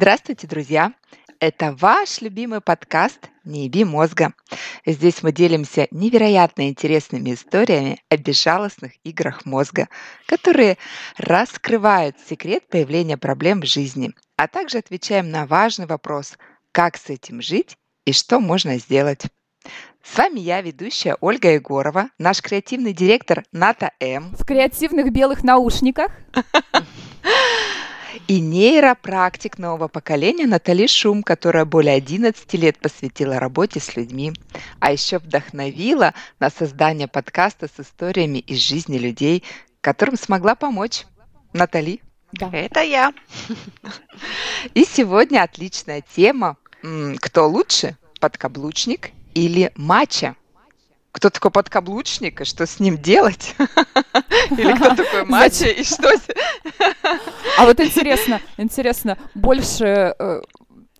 Здравствуйте, друзья! Это ваш любимый подкаст «Не еби мозга». Здесь мы делимся невероятно интересными историями о безжалостных играх мозга, которые раскрывают секрет появления проблем в жизни, а также отвечаем на важный вопрос «Как с этим жить и что можно сделать?». С вами я, ведущая Ольга Егорова, наш креативный директор Ната М. В креативных белых наушниках. И нейропрактик нового поколения Натали Шум, которая более 11 лет посвятила работе с людьми, а еще вдохновила на создание подкаста с историями из жизни людей, которым смогла помочь. Натали. Да. Это я. И сегодня отличная тема. Кто лучше, подкаблучник или матча? Кто такой подкаблучник и что с ним делать? Или кто такой матча и что... А вот интересно, интересно, больше э,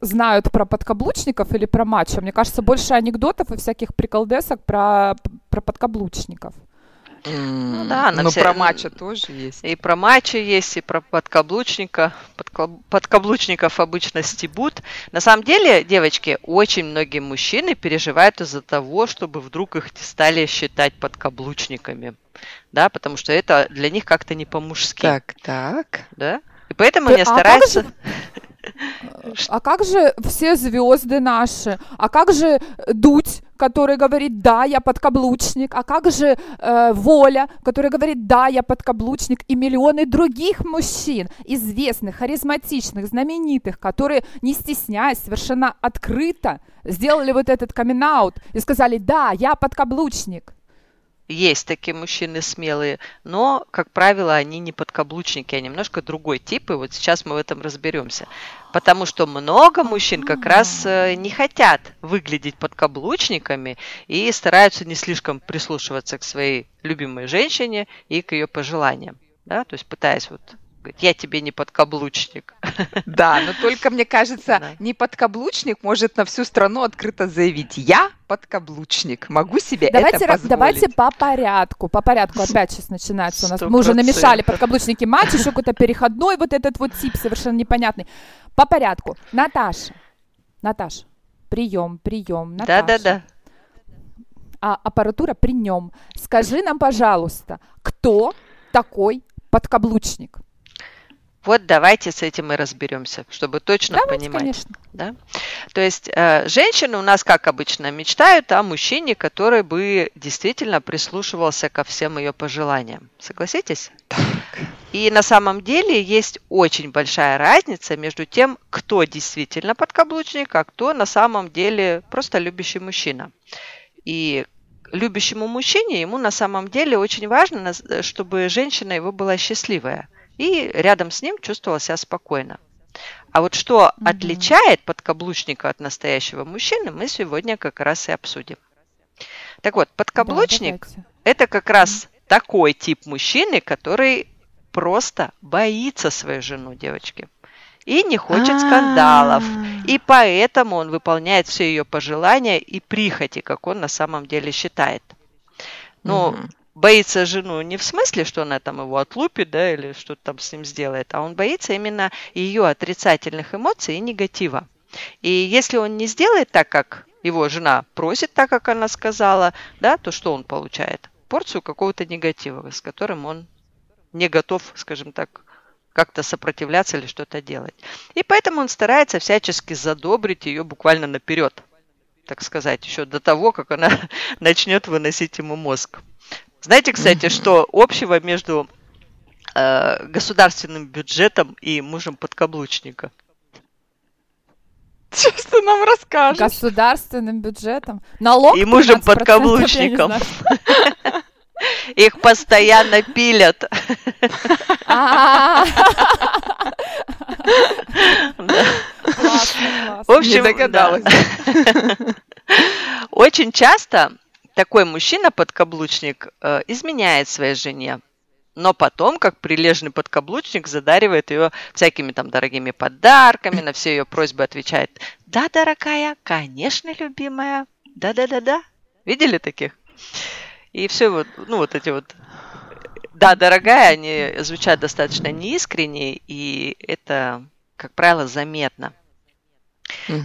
знают про подкаблучников или про матча? Мне кажется, больше анекдотов и всяких приколдесок про, про подкаблучников. Ну да, но все... про матча тоже есть. И про матча есть, и про подкаблучника. Подкаблучников обычно стебут. На самом деле, девочки, очень многие мужчины переживают из-за того, чтобы вдруг их стали считать подкаблучниками. Да, потому что это для них как-то не по-мужски. Так, так. Да? И поэтому Ты, они а стараются... А как же все звезды наши? А как же Дудь, который говорит, да, я подкаблучник? А как же э, Воля, который говорит, да, я подкаблучник? И миллионы других мужчин, известных, харизматичных, знаменитых, которые, не стесняясь, совершенно открыто сделали вот этот камин и сказали, да, я подкаблучник. Есть такие мужчины смелые, но, как правило, они не подкаблучники, а немножко другой тип, и вот сейчас мы в этом разберемся. Потому что много мужчин как раз э, не хотят выглядеть подкаблучниками и стараются не слишком прислушиваться к своей любимой женщине и к ее пожеланиям. Да? То есть пытаясь вот говорит, я тебе не подкаблучник. Да, но только, мне кажется, да. не подкаблучник может на всю страну открыто заявить, я подкаблучник, могу себе давайте, это позволить. Давайте по порядку, по порядку опять сейчас начинается у нас. 100%. Мы уже намешали подкаблучники матч, еще какой-то переходной вот этот вот тип совершенно непонятный. По порядку. Наташа, Наташа, прием, прием, Наташа. Да-да-да. А аппаратура при нем. Скажи нам, пожалуйста, кто такой подкаблучник? Вот давайте с этим и разберемся, чтобы точно давайте, понимать. Конечно. Да? То есть э, женщины у нас, как обычно, мечтают о мужчине, который бы действительно прислушивался ко всем ее пожеланиям. Согласитесь? Так. И на самом деле есть очень большая разница между тем, кто действительно подкаблучник, а кто на самом деле просто любящий мужчина. И любящему мужчине ему на самом деле очень важно, чтобы женщина его была счастливая – и рядом с ним чувствовала себя спокойно. А вот что mm-hmm. отличает подкаблучника от настоящего мужчины, мы сегодня как раз и обсудим. Так вот, подкаблучник да, это как раз mm-hmm. такой тип мужчины, который просто боится свою жену, девочки. И не хочет А-а-а. скандалов. И поэтому он выполняет все ее пожелания и прихоти, как он на самом деле считает. Ну, mm-hmm боится жену не в смысле, что она там его отлупит, да, или что-то там с ним сделает, а он боится именно ее отрицательных эмоций и негатива. И если он не сделает так, как его жена просит, так как она сказала, да, то что он получает? Порцию какого-то негатива, с которым он не готов, скажем так, как-то сопротивляться или что-то делать. И поэтому он старается всячески задобрить ее буквально наперед, так сказать, еще до того, как она начнет выносить ему мозг. Знаете, кстати, что общего между э, государственным бюджетом и мужем подкаблучника? Что ты нам расскажешь? Государственным бюджетом? Налог И мужем подкаблучником. Их постоянно пилят. В общем, догадалась. Очень часто такой мужчина-подкаблучник э, изменяет своей жене, но потом, как прилежный подкаблучник, задаривает ее всякими там дорогими подарками, на все ее просьбы отвечает «Да, дорогая, конечно, любимая, да-да-да-да». Видели таких? И все вот, ну вот эти вот «да, дорогая», они звучат достаточно неискренне, и это как правило, заметно.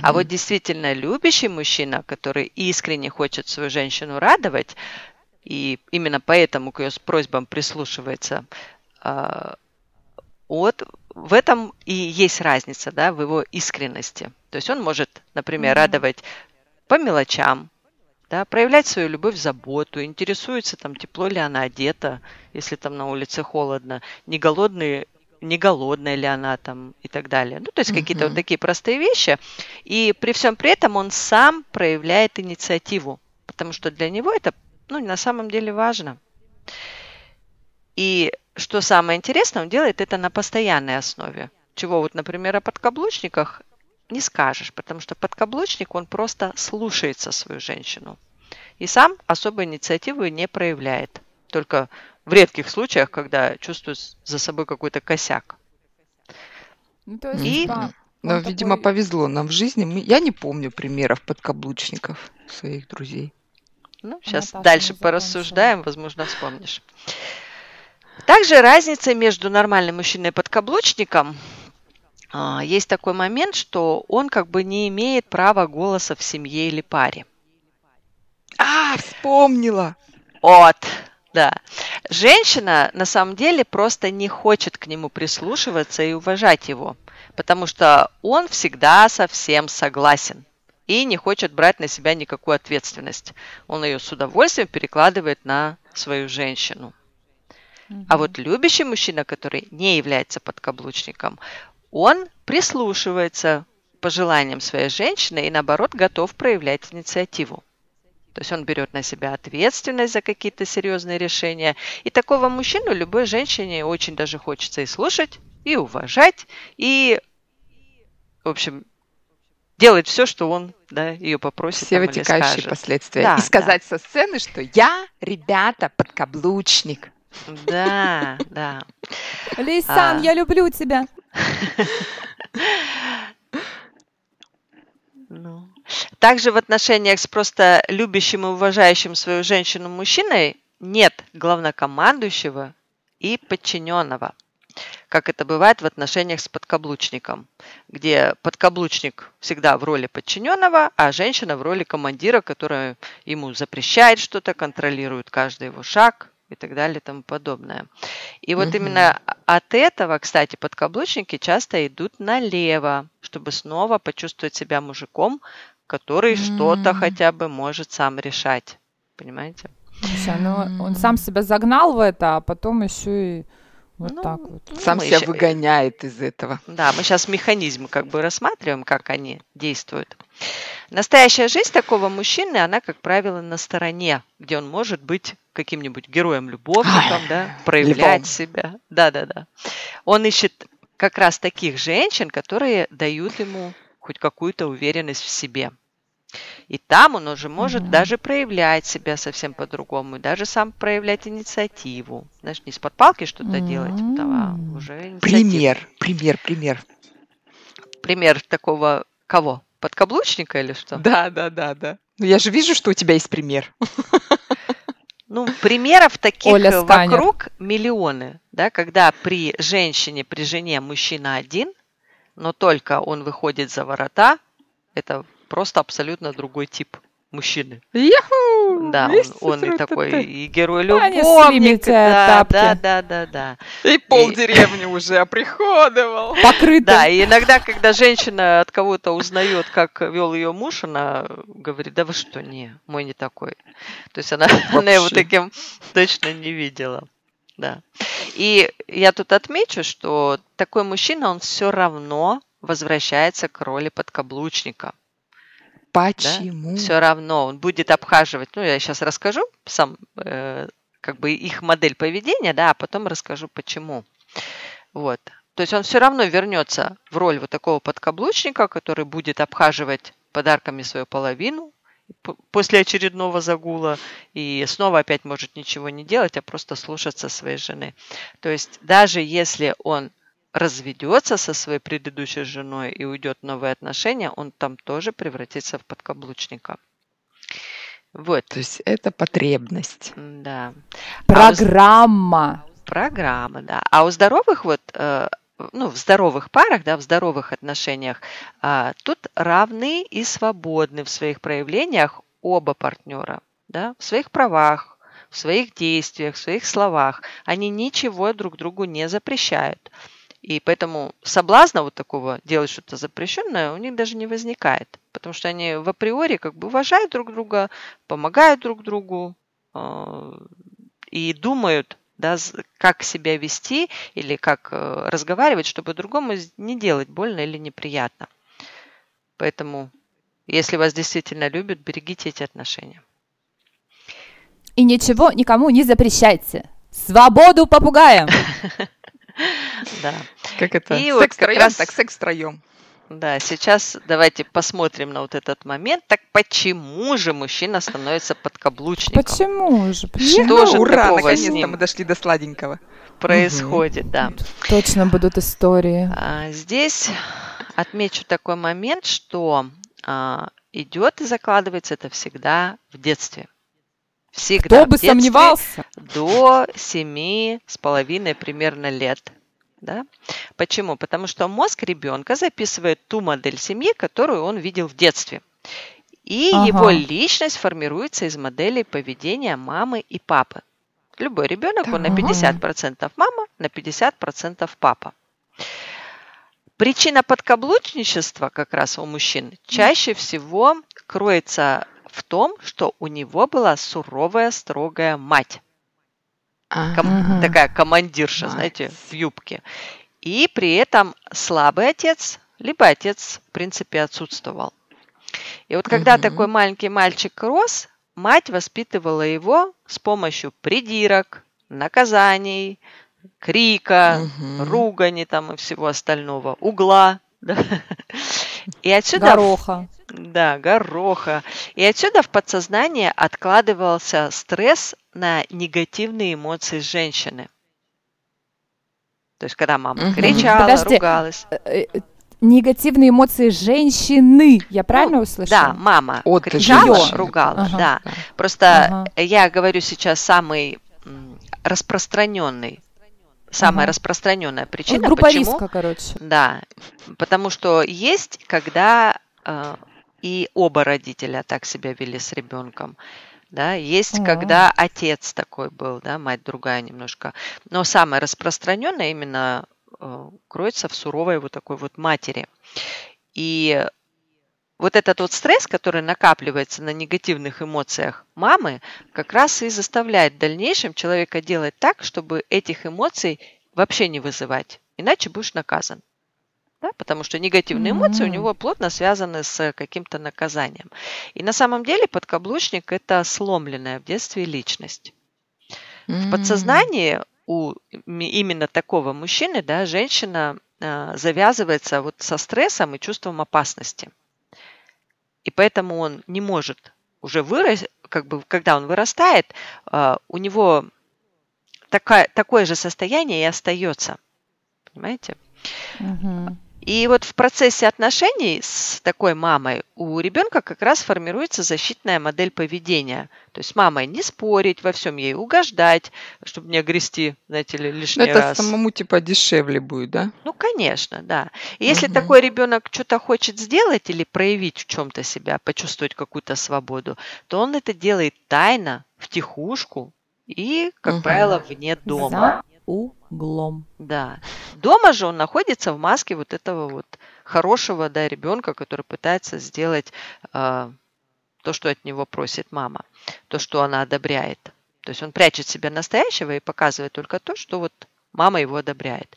А вот действительно любящий мужчина, который искренне хочет свою женщину радовать, и именно поэтому к ее просьбам прислушивается, а, вот в этом и есть разница, да, в его искренности. То есть он может, например, радовать по мелочам, да, проявлять свою любовь, заботу, интересуется, там, тепло ли она одета, если там на улице холодно, не голодный не голодная ли она там и так далее. Ну, то есть какие-то вот такие простые вещи. И при всем при этом он сам проявляет инициативу, потому что для него это, ну, на самом деле важно. И что самое интересное, он делает это на постоянной основе. Чего вот, например, о подкаблучниках не скажешь, потому что подкаблучник, он просто слушается свою женщину. И сам особой инициативы не проявляет. Только в редких случаях, когда чувствует за собой какой-то косяк. Ну, то есть, И- да, Но, он видимо, такой- повезло нам в жизни. Мы- Я не помню примеров подкаблучников своих друзей. Ну, сейчас так и дальше порассуждаем, возможно, вспомнишь. Также разница между нормальным мужчиной и подкаблучником. а, Есть такой момент, что он как бы не имеет права голоса в семье или паре. А, вспомнила! Вот, да. Женщина на самом деле просто не хочет к нему прислушиваться и уважать его, потому что он всегда совсем согласен и не хочет брать на себя никакую ответственность. Он ее с удовольствием перекладывает на свою женщину. А вот любящий мужчина, который не является подкаблучником, он прислушивается пожеланиям своей женщины и, наоборот, готов проявлять инициативу. То есть он берет на себя ответственность за какие-то серьезные решения. И такого мужчину любой женщине очень даже хочется и слушать, и уважать, и, в общем, делать все, что он да, ее попросит Все там или вытекающие скажет. последствия. Да, И сказать со сцены, что я, ребята, подкаблучник. Да, да. Лейсан, А. я люблю тебя. Ну. Также в отношениях с просто любящим и уважающим свою женщину мужчиной нет главнокомандующего и подчиненного, как это бывает в отношениях с подкаблучником, где подкаблучник всегда в роли подчиненного, а женщина в роли командира, которая ему запрещает что-то, контролирует каждый его шаг и так далее и тому подобное. И вот Мгм. именно от этого, кстати, подкаблучники часто идут налево, чтобы снова почувствовать себя мужиком, который что-то М. хотя бы может сам решать. Понимаете? Слушай, ну он сам себя загнал в это, а потом еще и вот Ну, так вот. Ну, Сам себя ща- выгоняет из этого. Да, мы сейчас механизм как бы рассматриваем, как они действуют. Настоящая жизнь такого мужчины, она, как правило, на стороне, где он может быть каким-нибудь героем-любовником, да, проявлять львом. себя. Да-да-да. Он ищет как раз таких женщин, которые дают ему хоть какую-то уверенность в себе. И там он уже может Мгм. даже проявлять себя совсем по-другому, и даже сам проявлять инициативу. Знаешь, не из-под палки что-то делать, а уже инициативу. Пример, пример, пример. пример такого кого? Подкаблучника или что? Да, да, да, да. Ну, я же вижу, что у тебя есть пример. Ну, примеров таких Оля Сканер. вокруг миллионы, да, когда при женщине, при жене мужчина один, но только он выходит за ворота, это просто абсолютно другой тип мужчины. Яху! Да, он, он и такой и герой любовник, да, да, да, да, да. И пол деревни уже оприходовал. Покрыто. Да, и иногда, когда женщина от кого-то узнает, как вел ее муж, она говорит, да вы что, не, мой не такой. То есть она, она его таким точно не видела. Да. И я тут отмечу, что такой мужчина, он все равно возвращается к роли подкаблучника. Почему? Все равно он будет обхаживать. Ну, я сейчас расскажу сам, э, как бы их модель поведения, да, а потом расскажу, почему. Вот. То есть он все равно вернется в роль вот такого подкаблучника, который будет обхаживать подарками свою половину после очередного загула и снова опять может ничего не делать, а просто слушаться своей жены. То есть даже если он разведется со своей предыдущей женой и уйдет в новые отношения, он там тоже превратится в подкаблучника. Вот, То есть это потребность. да. А у Программа. Программа, да. А у здоровых вот э, ну, в здоровых парах, да, в здоровых отношениях, а, тут равны и свободны в своих проявлениях оба партнера, да, в своих правах, в своих действиях, в своих словах. Они ничего друг другу не запрещают. И поэтому соблазна вот такого делать что-то запрещенное у них даже не возникает. Потому что они в априори как бы уважают друг друга, помогают друг другу э, и думают, да, как себя вести или как э, разговаривать, чтобы другому не делать больно или неприятно. Поэтому, если вас действительно любят, берегите эти отношения. И ничего никому не запрещайте. Свободу попугаем! Да. Как это? И секс втроем, раз... так секс втроем. Да, сейчас давайте посмотрим на вот этот момент. Так почему же мужчина становится подкаблучником? Почему же? Почему? Что же Ура, наконец-то мы дошли до сладенького. Происходит, угу. да. Точно будут истории. А, здесь отмечу такой момент, что а, идет и закладывается это всегда в детстве. Всегда. Кто бы сомневался? До семи с половиной примерно лет. Да? Почему? Потому что мозг ребенка записывает ту модель семьи, которую он видел в детстве. И ага. его личность формируется из моделей поведения мамы и папы. Любой ребенок, он на 50% мама, на 50% папа. Причина подкаблучничества как раз у мужчин чаще всего кроется в том, что у него была суровая, строгая мать. Ком- такая командирша, мать. знаете, в юбке. И при этом слабый отец, либо отец, в принципе, отсутствовал. И вот когда угу. такой маленький мальчик рос, мать воспитывала его с помощью придирок, наказаний, крика, угу. ругани там и всего остального, угла. Да? И отсюда... Гороха. Да, гороха. И отсюда в подсознание откладывался стресс на негативные эмоции женщины. То есть, когда мама угу. кричала, Подожди. ругалась. Э, э, негативные эмоции женщины. Я правильно ну, услышала? Да, мама От кричала, женщины. ругалась. Ага. Да. Просто ага. я говорю сейчас самый распространенный самая ага. распространенная причина. Группа почему, риска, короче. Да, потому что есть, когда э, и оба родителя так себя вели с ребенком. Да, есть, ага. когда отец такой был, да, мать другая немножко. Но самое распространенное именно э, кроется в суровой вот такой вот матери. И вот этот вот стресс, который накапливается на негативных эмоциях мамы, как раз и заставляет в дальнейшем человека делать так, чтобы этих эмоций вообще не вызывать. Иначе будешь наказан. Да? Потому что негативные эмоции mm-hmm. у него плотно связаны с каким-то наказанием. И на самом деле подкаблучник – это сломленная в детстве личность. Mm-hmm. В подсознании у именно такого мужчины да, женщина э, завязывается вот со стрессом и чувством опасности – и поэтому он не может уже вырасти, как бы, когда он вырастает, а, у него такая, такое же состояние и остается. Понимаете? Угу. И вот в процессе отношений с такой мамой у ребенка как раз формируется защитная модель поведения. То есть с мамой не спорить, во всем ей угождать, чтобы не огрести, знаете ли, лишний Это раз. Это самому типа дешевле будет, да? Ну, конечно, да. И если угу. такой ребенок что-то хочет сделать или проявить в чем-то себя, почувствовать какую-то свободу, то он это делает тайно, в тихушку и, как угу. правило, вне дома. За углом. Да. Дома же он находится в маске вот этого вот хорошего да, ребенка, который пытается сделать э, то, что от него просит мама, то, что она одобряет. То есть он прячет себя настоящего и показывает только то, что вот мама его одобряет.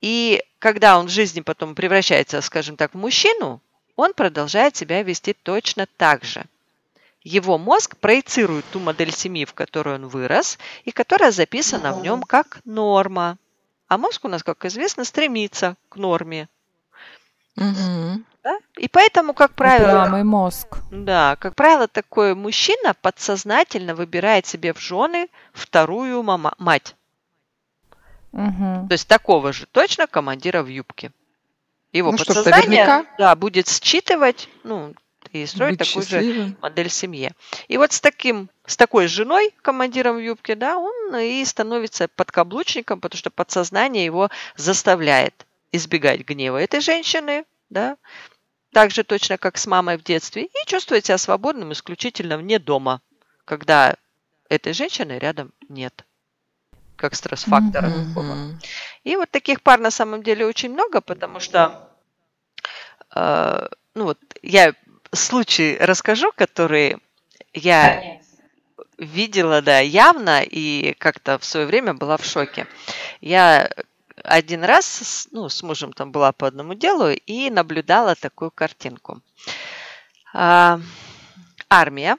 И когда он в жизни потом превращается, скажем так, в мужчину, он продолжает себя вести точно так же – его мозг проецирует ту модель семьи, в которой он вырос, и которая записана в нем как норма. А мозг у нас, как известно, стремится к норме. Угу. Да? И поэтому, как правило... Упрямый мозг. Да, как правило, такой мужчина подсознательно выбирает себе в жены вторую мама, мать. Угу. То есть такого же точно командира в юбке. Его ну, подсознание да, будет считывать ну, и строить Быть такую счастливым. же модель семьи. И вот с таким, с такой женой, командиром в юбке, да, он и становится подкаблучником, потому что подсознание его заставляет избегать гнева этой женщины, да, так же точно, как с мамой в детстве, и чувствовать себя свободным исключительно вне дома, когда этой женщины рядом нет как стресс-фактора. Mm-hmm. И вот таких пар на самом деле очень много, потому что, э, ну вот, я случай расскажу, который я видела, да, явно и как-то в свое время была в шоке. Я один раз, ну, с мужем там была по одному делу и наблюдала такую картинку. А, армия.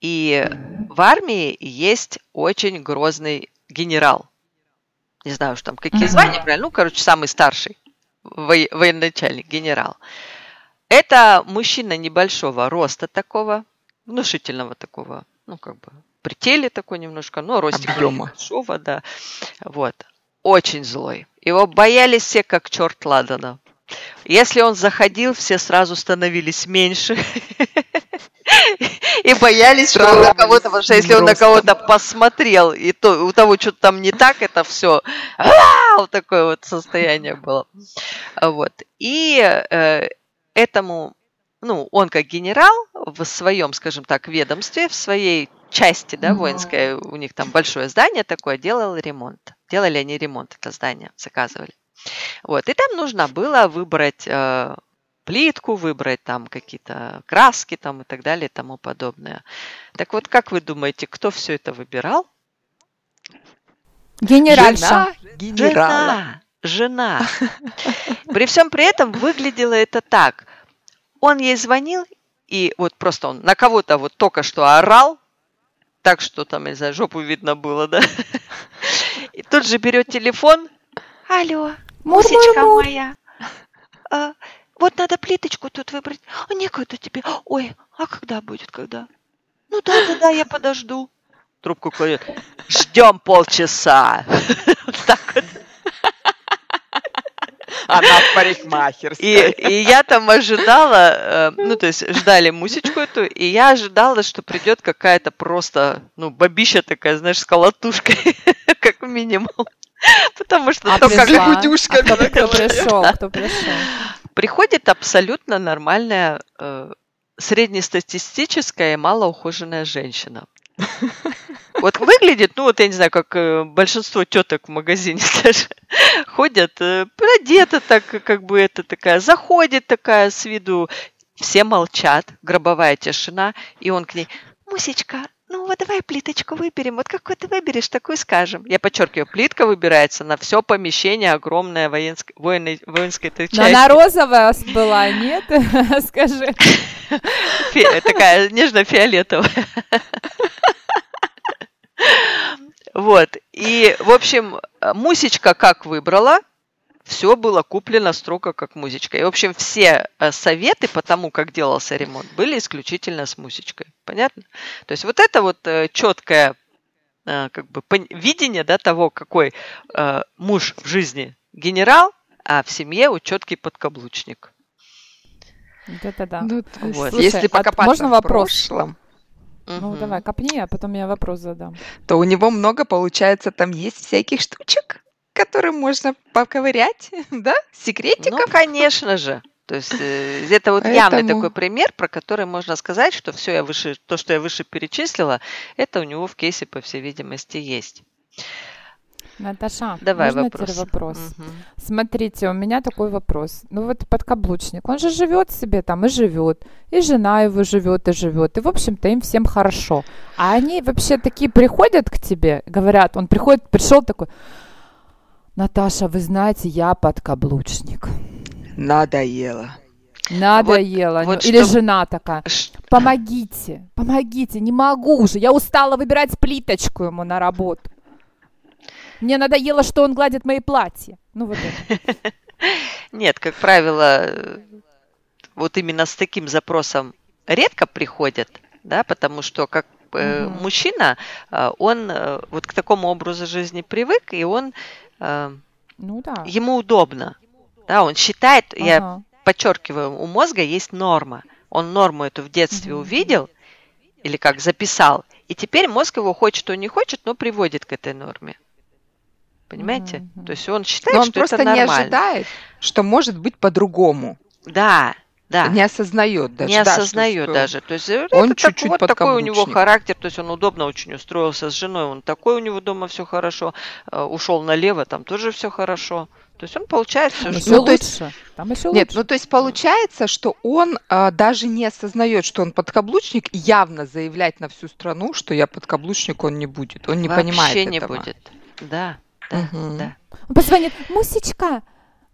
И в армии есть очень грозный генерал. Не знаю, что там какие звания, правильно? Ну, короче, самый старший военачальник, генерал. Это мужчина небольшого роста такого, внушительного такого, ну, как бы, при теле такой немножко, но ростик Объема. большого, да. Вот. Очень злой. Его боялись все, как черт ладана. Если он заходил, все сразу становились меньше. И боялись, что он на кого-то, потому что если он на кого-то посмотрел, и то у того что-то там не так, это все вот такое вот состояние было. Вот. И э, этому, ну, он как генерал в своем, скажем так, ведомстве, в своей части, да, воинской, у них там большое здание такое, делал ремонт. Делали они ремонт, это здание заказывали. Вот, и там нужно было выбрать э, плитку, выбрать там какие-то краски там и так далее и тому подобное. Так вот, как вы думаете, кто все это выбирал? Генеральша. Жена генерала. Жена. При всем при этом выглядело это так. Он ей звонил, и вот просто он на кого-то вот только что орал, так что там, я не знаю, жопу видно было, да? И тут же берет телефон. Алло, мусечка моя. А, вот надо плиточку тут выбрать. А некогда тебе. Ой, а когда будет, когда? Ну да, да, да, я подожду. Трубку кладет. Ждем полчаса. Так вот. Она в парикмахерской. И, и я там ожидала, э, ну, то есть ждали мусечку эту, и я ожидала, что придет какая-то просто, ну, бабища такая, знаешь, с колотушкой, как минимум. Потому что а только лягудюшка. А кто, кто пришел, кто пришел? Приходит абсолютно нормальная, э, среднестатистическая и малоухоженная женщина. Вот выглядит, ну вот я не знаю, как э, большинство теток в магазине даже ходят, э, одета так, как бы это такая, заходит такая с виду, все молчат, гробовая тишина, и он к ней, Мусечка, ну вот давай плиточку выберем. Вот какую ты выберешь, такую скажем. Я подчеркиваю, плитка выбирается на все помещение огромное воинск... военной, воинской части. Но она розовая была, нет? Скажи. Такая нежно-фиолетовая. Вот. И, в общем, Мусечка как выбрала, все было куплено строго как музычка. И, в общем, все э, советы по тому, как делался ремонт, были исключительно с музычкой. Понятно? То есть вот это вот э, четкое э, как бы видение да, того, какой муж в жизни генерал, а в семье у четкий подкаблучник. Это да. Ну, вот. Слушай, Если покопаться а можно вопрос? в прошлом, ну, угу. давай, копни, а потом я вопрос задам. То у него много, получается, там есть всяких штучек, которые можно поковырять, да? Секретиков? Ну, конечно же. То есть э, это вот Поэтому... явный такой пример, про который можно сказать, что все я выше, то, что я выше перечислила, это у него в кейсе, по всей видимости, есть. Наташа, Давай можно вопрос. теперь вопрос? Угу. Смотрите, у меня такой вопрос. Ну вот подкаблучник, он же живет себе там и живет, и жена его живет и живет, и в общем-то им всем хорошо. А они вообще такие приходят к тебе, говорят, он приходит, пришел такой, Наташа, вы знаете, я подкаблучник. Надоело. Надоело. Вот, вот Или что... жена такая, помогите, помогите, не могу уже, я устала выбирать плиточку ему на работу. Мне надоело, что он гладит мои платья. Ну вот это. Нет, как правило, вот именно с таким запросом редко приходят, да, потому что как угу. мужчина, э, он э, вот к такому образу жизни привык, и он э, ну да. Ему удобно. Да, он считает, ага. я подчеркиваю, у мозга есть норма. Он норму эту в детстве mm-hmm. увидел или как записал, и теперь мозг его хочет, что не хочет, но приводит к этой норме. Понимаете? Mm-hmm. То есть он считает, но он что просто это нормально. не ожидает, что может быть по-другому. Да, да. Не осознает даже. Не да, осознает что, даже. То есть э, он это чуть-чуть так, вот такой у него характер, то есть он удобно очень устроился с женой, он такой у него дома все хорошо, э, ушел налево, там тоже все хорошо. То есть он получает все, Там что... Ну, то есть- лучше. Там еще Нет, лучше. ну то есть получается, что он а, даже не осознает, что он подкаблучник, и явно заявлять на всю страну, что я подкаблучник, он не будет. Он не Вообще понимает не этого. будет. Да, да, Мгм. да. Он позвонит, Мусечка,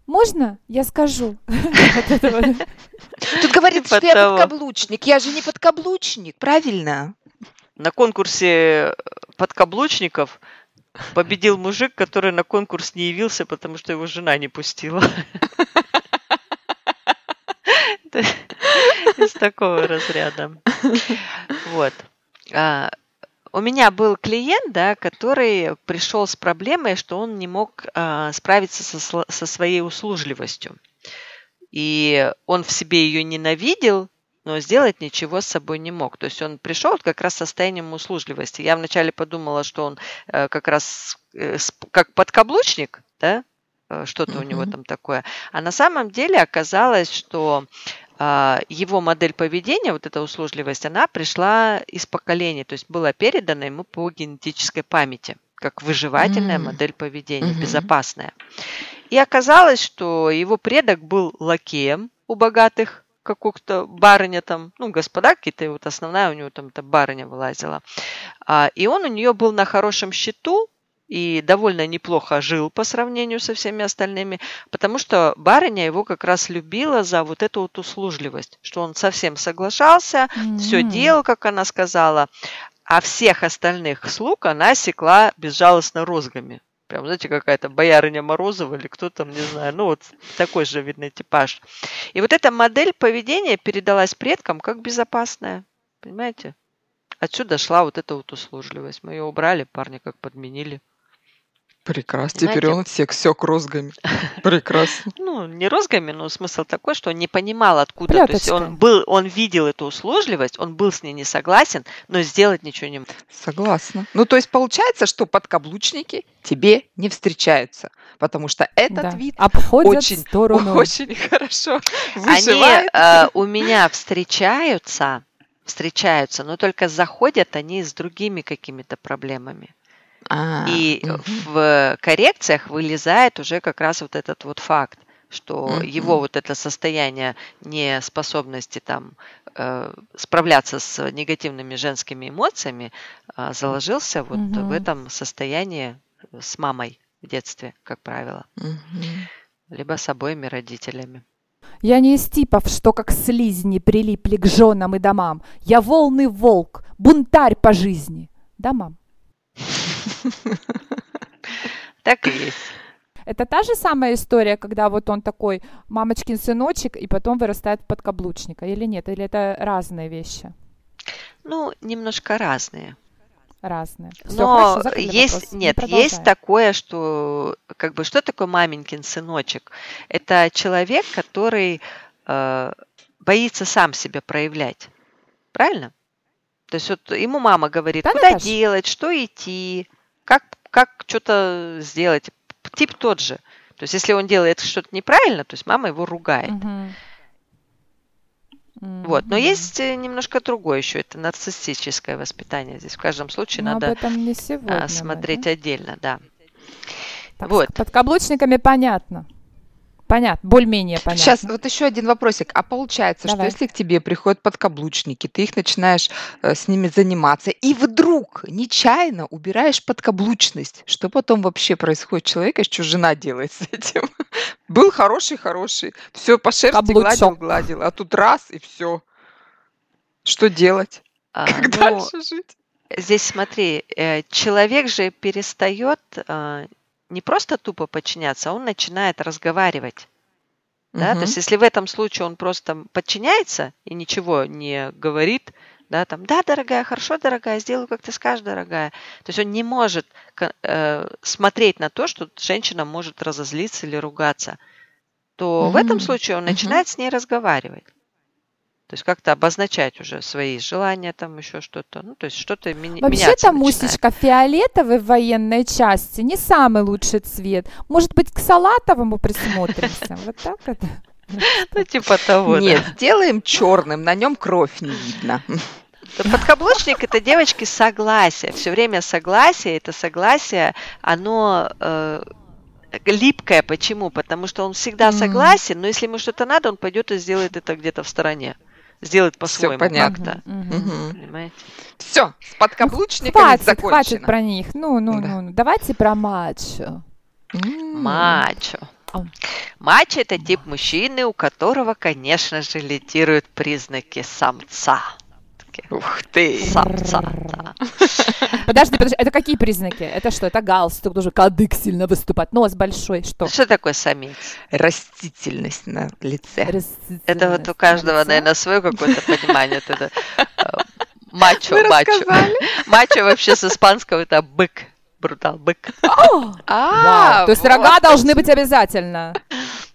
можно я скажу? Тут говорит, Типа что я подкаблучник. Я же не подкаблучник, правильно? На конкурсе подкаблучников победил мужик, который на конкурс не явился, потому что его жена не пустила. Из такого разряда. Вот. У меня был клиент, да, который пришел с проблемой, что он не мог а, справиться со, со своей услужливостью. И он в себе ее ненавидел, но сделать ничего с собой не мог. То есть он пришел как раз с состоянием услужливости. Я вначале подумала, что он э, как раз э, как подкаблучник, да, э, что-то у него там такое. А на самом деле оказалось, что его модель поведения, вот эта услужливость, она пришла из поколений, то есть была передана ему по генетической памяти, как выживательная М. модель поведения, Мгм. безопасная. И оказалось, что его предок был лакеем у богатых каких-то барыня там, ну, господа какие-то, вот основная у него там эта барыня вылазила. А, и он у нее был на хорошем счету и довольно неплохо жил по сравнению со всеми остальными, потому что барыня его как раз любила за вот эту вот услужливость, что он совсем соглашался, все М. делал, как она сказала, а всех остальных слуг она секла безжалостно розгами. Прям, знаете, какая-то боярыня Морозова или кто там, не знаю, ну вот такой же, видный типаж. И вот эта модель поведения передалась предкам как безопасная, понимаете? Отсюда шла вот эта вот услужливость. Мы ее убрали, парни как подменили. Прекрасно. Знаете- Теперь он всех сёк розгами. Прекрасно. Ну, не розгами, но смысл такой, что он не понимал, откуда. То есть он был, он видел эту услужливость, он был с ней не согласен, но сделать ничего не мог. Согласна. Ну, то есть получается, что подкаблучники тебе не встречаются, потому что этот Да. вид Обходят очень, сторону. очень хорошо Они выживает. э, у меня встречаются, встречаются, но только заходят они с другими какими-то проблемами. А, И в коррекциях вылезает уже как раз вот этот вот факт, что его вот это состояние неспособности там э, справляться с негативными женскими эмоциями а, заложился вот в этом состоянии с мамой в детстве, как правило, либо с обоими родителями. Я не из типов, что как слизни прилипли к женам и домам. Я волный волк, бунтарь по жизни. Да, мам? Так и есть. Это та же самая история, когда вот он такой мамочкин сыночек, и потом вырастает в подкаблучника, или нет? Или это разные вещи? Ну, немножко разные. Разные. Всё, Но хорошо, есть, вопрос. Не нет, есть продолжаем. такое, что, как бы, что такое маменькин сыночек? Это человек, который э, боится сам себя проявлять. Правильно? То есть вот ему мама говорит, Да, куда Наташ? делать, что идти, как, как что-то сделать. Тип тот же. То есть если он делает что-то неправильно, то есть мама его ругает. Мгм. Вот. Но есть э, немножко другое еще. Это нарциссическое воспитание. Здесь в каждом случае Но об надо сегодня. а, смотреть да? отдельно, да. Так, вот. С подкаблучниками понятно. Понятно, более-менее понятно. Сейчас вот еще один вопросик. А получается, Давай. что если к тебе приходят подкаблучники, ты их начинаешь э, с ними заниматься, и вдруг нечаянно убираешь подкаблучность, что потом вообще происходит с человеком, что жена делает с этим? Был хороший, хороший, все по шерсти гладил, Каблучок. гладил, а тут раз и все. Что делать? А, Как ну, дальше жить? Здесь смотри, э, человек же перестает а, не просто тупо подчиняться, а он начинает разговаривать. Да? То Мгм. есть если в этом случае он просто подчиняется и ничего не говорит, да, там, да, дорогая, хорошо, дорогая, сделаю, как ты скажешь, дорогая. То есть он не может э, смотреть на то, что женщина может разозлиться или ругаться. то в этом случае он начинает с ней разговаривать. То есть как-то обозначать уже свои желания, там еще что-то. Ну, то есть что-то ми- Вообще-то, Мусечка, фиолетовый в военной части не самый лучший цвет. Может быть, к салатовому присмотримся? Вот так это? Ну, типа того, Нет, сделаем черным, на нем кровь не видно. Подкаблучник – это девочки согласие. Все время согласие. Это согласие, оно э, липкое. Почему? Потому что он всегда согласен, но если ему что-то надо, он пойдет и сделает это где-то в стороне сделать по-своему понятно. как-то. Угу. Понимаете? Все, с подкаблучниками ну, хватит, закончено. хватит про них. Ну, ну, да. ну, давайте про мачо. Мачо. Мачо – это тип мужчины, у которого, конечно же, лидируют признаки самца. Ух ты! Самца, да. Подожди, подожди, это какие признаки? Это что? Это галстук, должен кадык сильно выступать, нос большой, что? Что такое самец? Растительность на лице. Растительность это вот у каждого, лица. наверное, свое какое-то понимание. Это э, мачо, мачо. Мачо вообще с испанского это бык. Брутал, бык. А, то есть рога должны быть обязательно.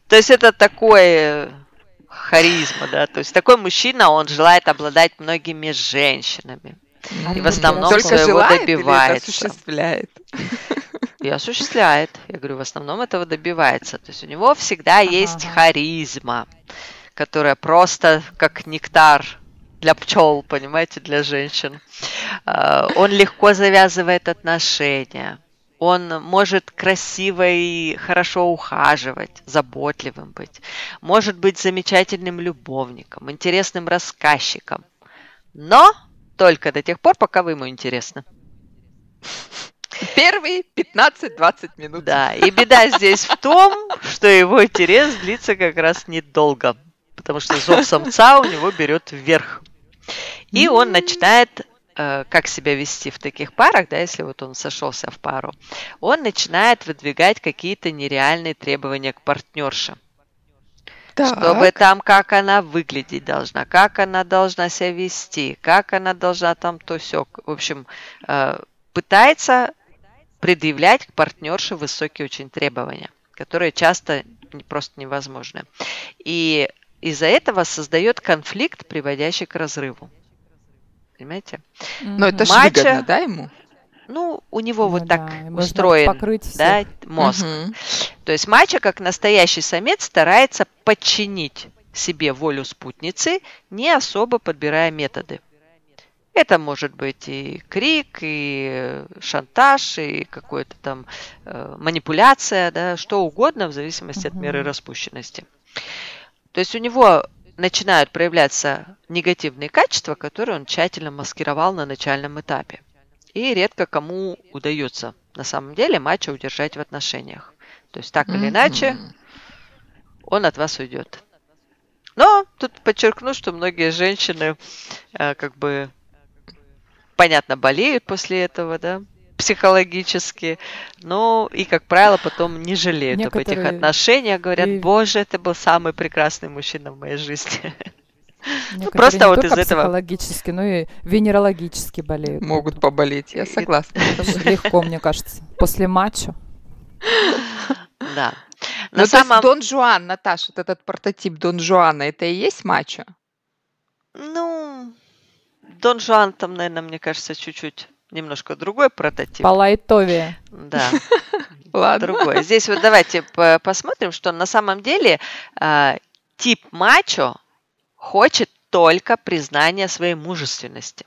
То есть это такой харизма, да, то есть такой мужчина, он желает обладать многими женщинами. И в основном Только своего желает добивается. Или это осуществляет? И осуществляет. Я говорю, в основном этого добивается. То есть у него всегда есть ага. харизма, которая просто как нектар для пчел, понимаете, для женщин. А, Он легко завязывает отношения. Он может красиво и хорошо ухаживать, заботливым быть. Может быть замечательным любовником, интересным рассказчиком. Но только до тех пор, пока вы ему интересны. Первые 15-20 минут. Да, и беда здесь в том, что его интерес длится как раз недолго, потому что зов самца у него берет вверх. И он начинает, как себя вести в таких парах, да, если вот он сошелся в пару, он начинает выдвигать какие-то нереальные требования к партнерше. Чтобы там, как она выглядеть должна, как она должна себя вести, как она должна там то все. В общем, э, пытается предъявлять к партнерше высокие очень требования, которые часто просто невозможны. И из-за этого создает конфликт, приводящий к разрыву. Понимаете? Но это же Мачо- выгодно, да, ему? Ну, у него Ну вот да, так устроен покрыть да, мозг. Мгм. То есть мачо, как настоящий самец, старается подчинить себе волю спутницы, не особо подбирая методы. Это может быть и крик, и шантаж, и какая-то там э, манипуляция, да, что угодно в зависимости от меры распущенности. То есть у него начинают проявляться негативные качества, которые он тщательно маскировал на начальном этапе. И редко кому удается на самом деле мачо удержать в отношениях. То есть так или иначе он от вас уйдет. Но тут подчеркну, что многие женщины э, как бы понятно болеют после этого, да, психологически, но и, как правило, потом не жалеют об этих Некоторые отношениях, говорят, и- боже, это был самый прекрасный мужчина в моей жизни. Некоторые просто не вот из этого- психологически, но и венерологически болеют. Могут поболеть, я согласна. Легко, мне кажется. После матча. Да. Ну, На то есть самом... Дон Жуан, Наташа, вот этот прототип Дон Жуана, это и есть мачо? Ну, Дон Жуан там, наверное, мне кажется, чуть-чуть немножко другой прототип. По лайтове. Да. Ладно. другое. Здесь вот давайте по- посмотрим, что на самом деле а, тип мачо хочет только признания своей мужественности.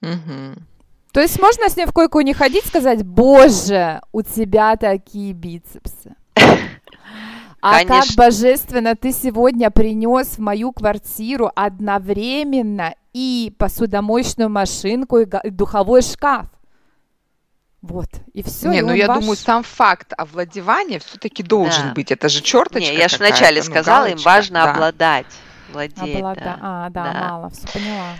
Мгм. То есть можно с ней в койку не ходить, сказать, боже, у тебя такие бицепсы. А как Конечно. божественно ты сегодня принес в мою квартиру одновременно и посудомоечную машинку, и и духовой шкаф. Вот, и все. Не, ну я думаю, сам факт овладевания все-таки должен Да. быть. Это же черточка Не, я же вначале ну, сказала, им галочка, важно да. обладать. Владеть, Облада. да. А, да, да. мало, все поняла.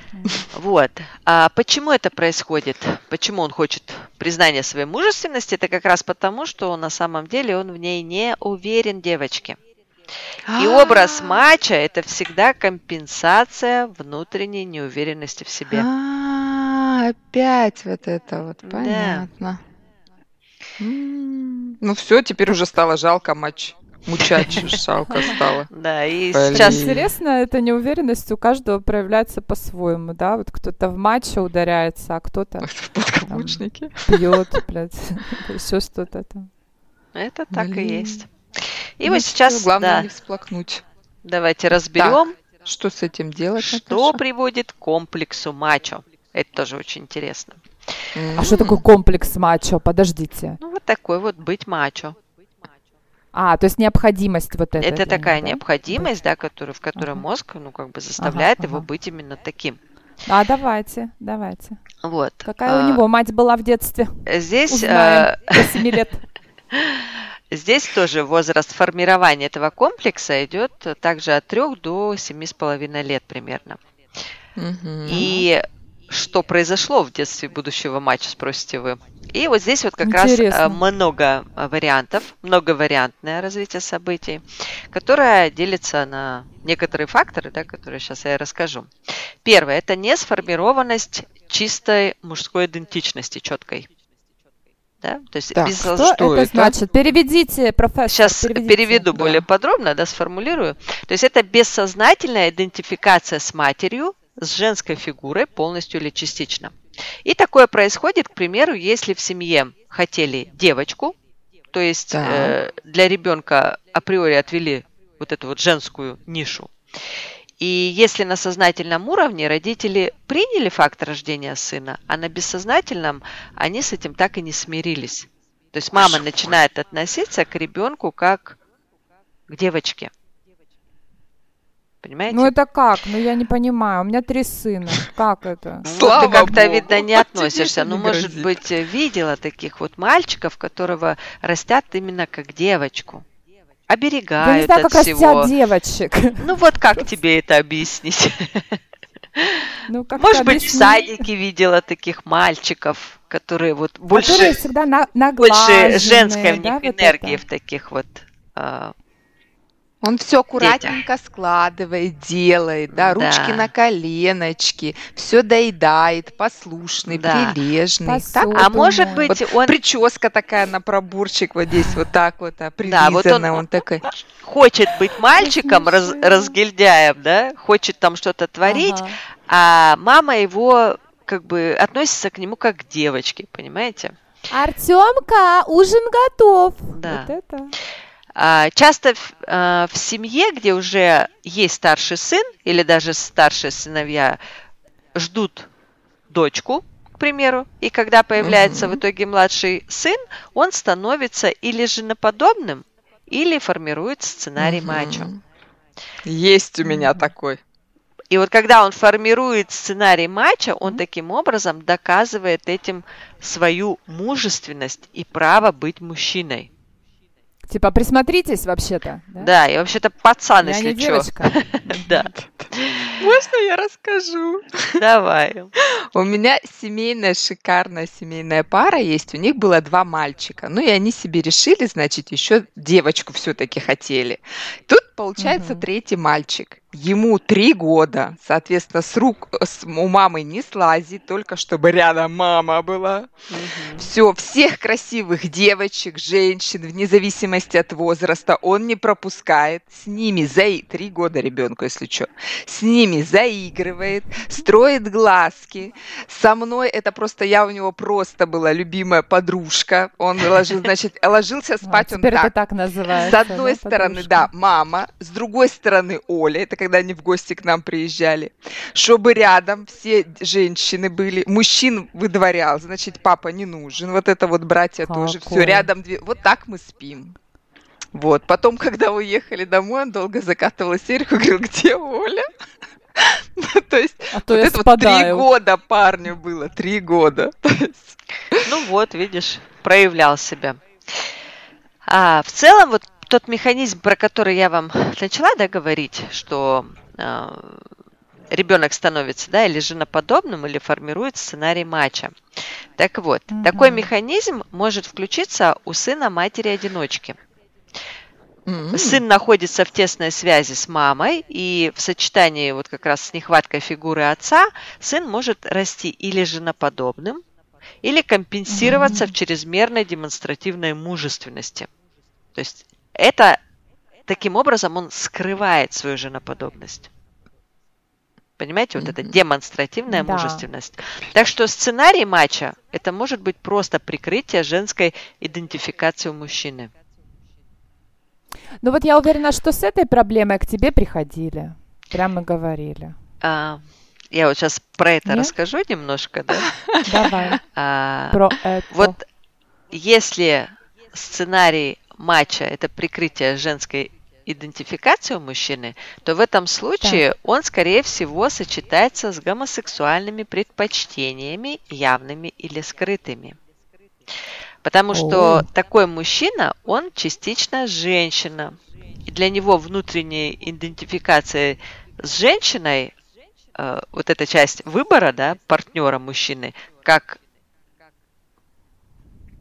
Вот. А почему это происходит? Почему он хочет признания своей мужественности? Это как раз потому, что на самом деле он в ней не уверен, девочки. И образ мача – это всегда компенсация внутренней неуверенности в себе. А, опять вот это вот, понятно. Ну все, теперь уже стало жалко матч Мучачью жалко стало. Да, и Блин. сейчас... Интересно, эта неуверенность у каждого проявляется по-своему, да? Вот кто-то в матче ударяется, а кто-то В подкаблучнике. пьет, блядь, еще что-то там. Это так и есть. И Ну вот сейчас, Главное да, не всплакнуть. давайте разберем, Что с этим делать, что Наташа? приводит к комплексу мачо. Это тоже очень интересно. А что такое комплекс мачо? Подождите. Ну, вот такой вот быть мачо. А, то есть необходимость вот эта. Это такая да? необходимость, да, которую, в которой Ага. мозг, ну, как бы заставляет его ага. быть именно таким. А, давайте, давайте. Вот. Какая А, у него мать была в детстве? Здесь, Узнаем до 7 лет. здесь тоже возраст формирования этого комплекса идет также от 3 до 7,5 лет примерно. И что произошло в детстве будущего матча, спросите вы. И вот здесь вот как раз Интересно. э, много э, вариантов, многовариантное развитие событий, которое делится на некоторые факторы, да, которые сейчас я расскажу. Первое – это несформированность чистой мужской идентичности, четкой. Да? То есть Так, без что Что это это? значит? Переведите, профессор. Сейчас переведите. переведу да. более подробно, да, сформулирую. То есть это бессознательная идентификация с матерью, с женской фигурой полностью или частично. И такое происходит, к примеру, если в семье хотели девочку, то есть Так. э, для ребенка априори отвели вот эту вот женскую нишу. И если на сознательном уровне родители приняли факт рождения сына, а на бессознательном они с этим так и не смирились. То есть мама начинает относиться к ребенку как к девочке. Понимаете? Ну это как? Ну я не понимаю. У меня три сына. Как это? Слава ты как-то, богу, видно, не относишься. Ну, может грозит. быть, видела таких вот мальчиков, которого растят именно как девочку. Я не Оберегают знаю, от как всего. девочек. Ну вот как тебе это объяснить? Ну, как Может быть, в садике видела таких мальчиков, которые вот Которые больше, всегда на, больше женской в да, них вот энергии это. в таких вот а, Он все аккуратненько складывает, делает, да, Да. ручки на коленочки, все доедает, послушный, Да. прилежный. Посуду Так? А может быть, Вот он Прическа такая на проборчик вот здесь вот так вот, а, Да, вот он- он такой. хочет быть мальчиком, раз- разгильдяем, да, хочет там что-то творить, Ага. а мама его как бы относится к нему как к девочке, понимаете? Артемка, ужин готов. Да. Вот это. А, Часто в, а, в семье, где уже есть старший сын или даже старшие сыновья, ждут дочку, к примеру, и когда появляется в Мгм. итоге младший сын, он становится или женоподобным, или формирует сценарий Мгм. мачо. Есть у меня такой. И вот когда он формирует сценарий матча, он таким образом доказывает этим свою мужественность и право быть мужчиной. Типа, присмотритесь вообще-то. Да? Да, и вообще-то пацан, Я если не что. девочка. Да, Можно я расскажу? давай. У меня семейная, шикарная семейная пара есть. У них было два мальчика. Ну и они себе решили, значит, еще девочку все-таки хотели. Тут получается Мгм. третий мальчик. Ему три года. Соответственно, с рук с- у мамы не слазит, только чтобы рядом мама была. Мгм. Все, всех красивых девочек, женщин, вне зависимости от возраста, он не пропускает. С ними за три года ребенку, если что, с ними заигрывает, строит глазки. Со мной это просто я у него просто была любимая подружка. Он ложил, значит, ложился А, спать он Теперь это так. так называется. С одной да, стороны, подружка? да, мама, с другой стороны, Оля, это когда они в гости к нам приезжали, чтобы рядом все женщины были, мужчин выдворял, значит, папа не нужен, вот это вот братья тоже, все Какой? рядом, две- вот так мы спим. Вот, потом, когда уехали домой, он долго закатывал истерику, говорил, где Оля? То есть, А то вот я это вот три года парню было, три года. Ну вот, видишь, проявлял себя. А, в целом, вот тот механизм, про который я вам начала да, говорить, что ребенок становится, да, или женоподобным, или формирует сценарий матча. Так вот, Мгм. такой механизм может включиться у сына матери-одиночки. м, Сын находится в тесной связи с мамой, и в сочетании вот как раз с нехваткой фигуры отца сын может расти или женоподобным, или компенсироваться в чрезмерной демонстративной мужественности. То есть это таким образом он скрывает свою женоподобность. Понимаете, вот это демонстративная Да. мужественность. Так что сценарий матча – это может быть просто прикрытие женской идентификации у мужчины. Ну вот я уверена, что с этой проблемой к тебе приходили. Прямо говорили. А, я вот сейчас про это Нет? расскажу немножко, да? Давай. А, Про это. Вот если сценарий матча – это прикрытие женской идентификации у мужчины, то в этом случае он, скорее всего, сочетается с гомосексуальными предпочтениями, явными или скрытыми. Потому что О. такой мужчина, он частично женщина. И для него внутренняя идентификация с женщиной, э, вот эта часть выбора, да, партнера мужчины, как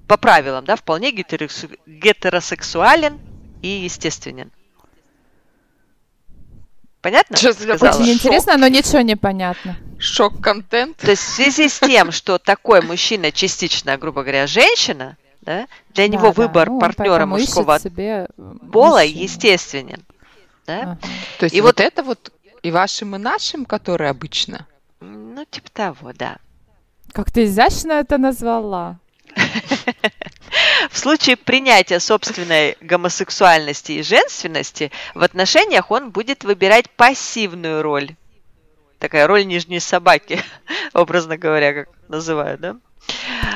по правилам, да, вполне гетеросексу- гетеросексуален и естественен. Понятно? За сказала? Очень интересно, но ничего не понятно. Шок-контент. То есть в связи с тем, что такой мужчина частично, грубо говоря, женщина, да, для него Да, да. выбор Ну, партнера мужского пола мужчину. естественен. Да? Ага. То есть И вот вот- это вот и вашим, и нашим, которые обычно. Ну, типа того, да. Как ты изящно это назвала. В случае принятия собственной гомосексуальности и женственности в отношениях он будет выбирать пассивную роль. Такая роль нижней собаки, образно говоря, как называют, да?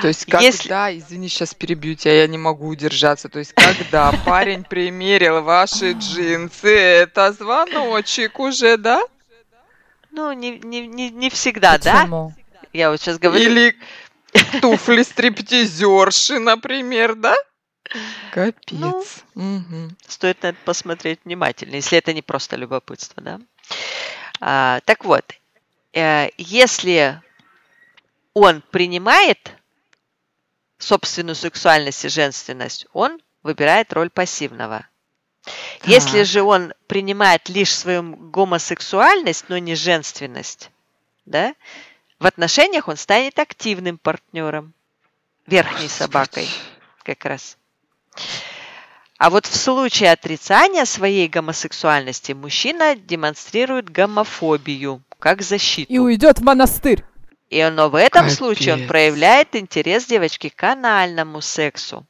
То есть Если- когда, извини, сейчас перебью тебя, я не могу удержаться. То есть когда парень примерил ваши джинсы, это звоночек уже, да? Ну, не, не, не, не всегда, да? Почему? Я вот сейчас говорю. Или туфли стриптизерши, например, да? Капец. Ну, Мгм. Стоит на это посмотреть внимательно, если это не просто любопытство, да? А, так вот, э, если он принимает собственную сексуальность и женственность, он выбирает роль пассивного. Если Так. же он принимает лишь свою гомосексуальность, но не женственность, да, в отношениях он станет активным партнером, верхней собакой как раз. А вот в случае отрицания своей гомосексуальности мужчина демонстрирует гомофобию как защиту. И уйдет в монастырь. И но в этом Капец. случае он проявляет интерес девочки к анальному сексу.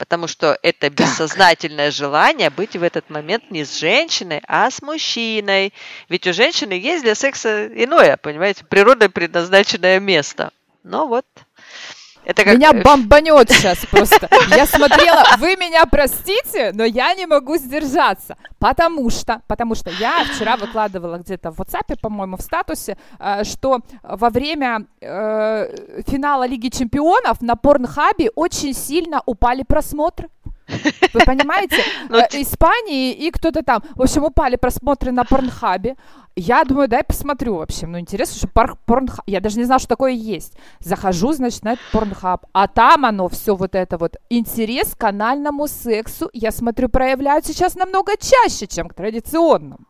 Потому что это бессознательное желание быть в этот момент не с женщиной, а с мужчиной. Ведь у женщины есть для секса иное, понимаете, природой предназначенное место. Ну вот. Это как... Меня бомбанет сейчас просто. Я смотрела, вы меня простите, но я не могу сдержаться. Потому что, потому что я вчера выкладывала где-то в WhatsApp, по-моему, в статусе, э, что во время э, финала Лиги Чемпионов на Порнхабе очень сильно упали просмотры. Вы понимаете? Ну, Э, Испании и кто-то там. В общем, упали просмотры на Порнхабе. Я думаю, дай посмотрю вообще. Ну, интересно, что пар- Порнхаб... Я даже не знала, что такое есть. Захожу, значит, на этот Порнхаб. А там оно все вот это вот. Интерес к анальному сексу, я смотрю, проявляют сейчас намного чаще, чем к традиционному.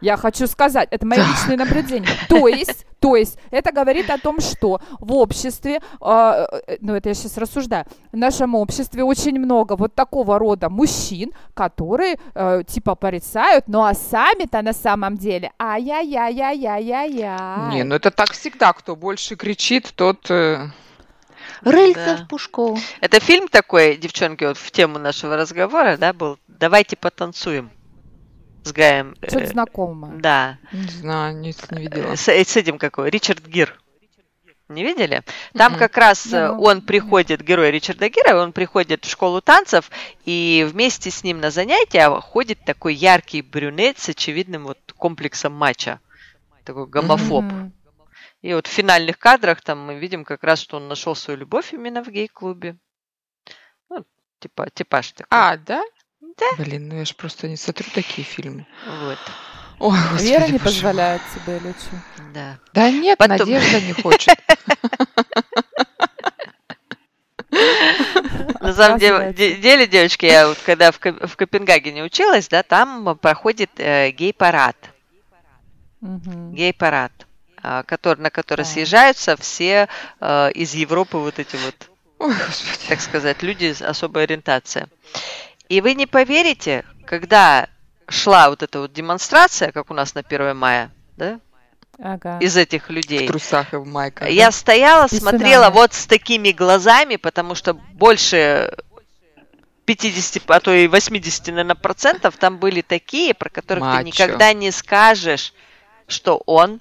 Я хочу сказать, это мои личные наблюдения. То есть, то есть, это говорит о том, что в обществе, э, э, ну это я сейчас рассуждаю, в нашем обществе очень много вот такого рода мужчин, которые э, типа порицают, ну а сами-то на самом деле, ай-яй-яй-яй-яй-яй. Не, ну это так всегда. Кто больше кричит, тот... э, Рыльца в пушку. Это фильм такой, девчонки, вот в тему нашего разговора, да, был «Давайте потанцуем» с Гаем. э, Что-то знакомое. Да. Не знаю, не, не видела. Э, С, э, с этим какой? Ричард Гир. Не видели? Там Мгм. как раз ну, он приходит, герой Ричарда Гира, он приходит в школу танцев, и вместе с ним на занятия ходит такой яркий брюнет с очевидным вот комплексом матча. Такой гомофоб. Мгм. И вот в финальных кадрах там мы видим как раз, что он нашел свою любовь именно в гей-клубе. Ну, типа, типаж такой. А, да? Да. Блин, ну я ж просто не смотрю такие фильмы. Вот, Ой, господи, Вера не боже мой. позволяет себе, или да. Да нет, Потом- Надежда не хочет. На самом деле, девочки, я вот когда в, Ко- в Копенгагене училась, да, там проходит э, гей-парад. Гей-парад, а, на который съезжаются все э, из Европы вот эти вот, так сказать, люди с особой ориентацией. И вы не поверите, когда шла вот эта вот демонстрация, как у нас на 1 мая, да, ага. из этих людей. В трусах и в майках. Я да? стояла, смотрела вот с такими глазами, потому что больше 50, а то и 80, наверное, процентов там были такие, про которых Мачо. ты никогда не скажешь, что он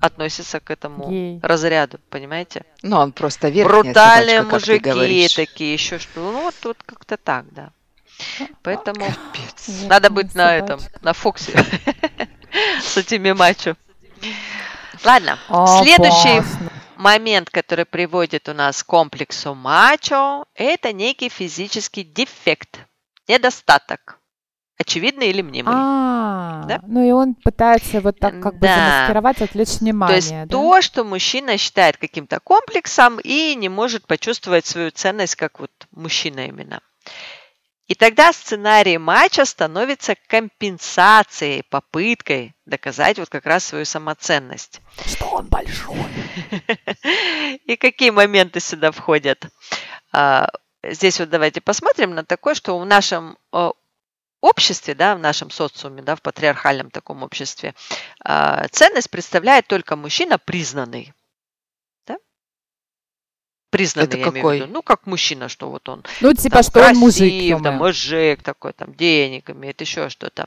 относится к этому Гей. разряду, понимаете? Ну, он просто верхняя Брутальные собачка, мужики такие, еще что. Ну, вот, вот как-то так, да. Поэтому Капец. надо быть на этом, на Фоксе с этими мачо. Ладно, следующий момент, который приводит у нас к комплексу мачо, это некий физический дефект, недостаток. Очевидный или мнимый. А, да? ну и он пытается вот так как бы замаскировать, отвлечь внимание. То есть то, что мужчина считает каким-то комплексом и не может почувствовать свою ценность как вот мужчина именно. И тогда сценарий матча становится компенсацией, попыткой доказать вот как раз свою самоценность. Что он большой. И какие моменты сюда входят? А, здесь вот давайте посмотрим на такое, что в нашем обществе, да, в нашем социуме, да, в патриархальном таком обществе, а, ценность представляет только мужчина признанный признанный, Это я какой? имею в виду. Ну, как мужчина, что вот он Ну, типа, там, что красив, он мужик. там, мужик такой, там, денег имеет, еще что-то.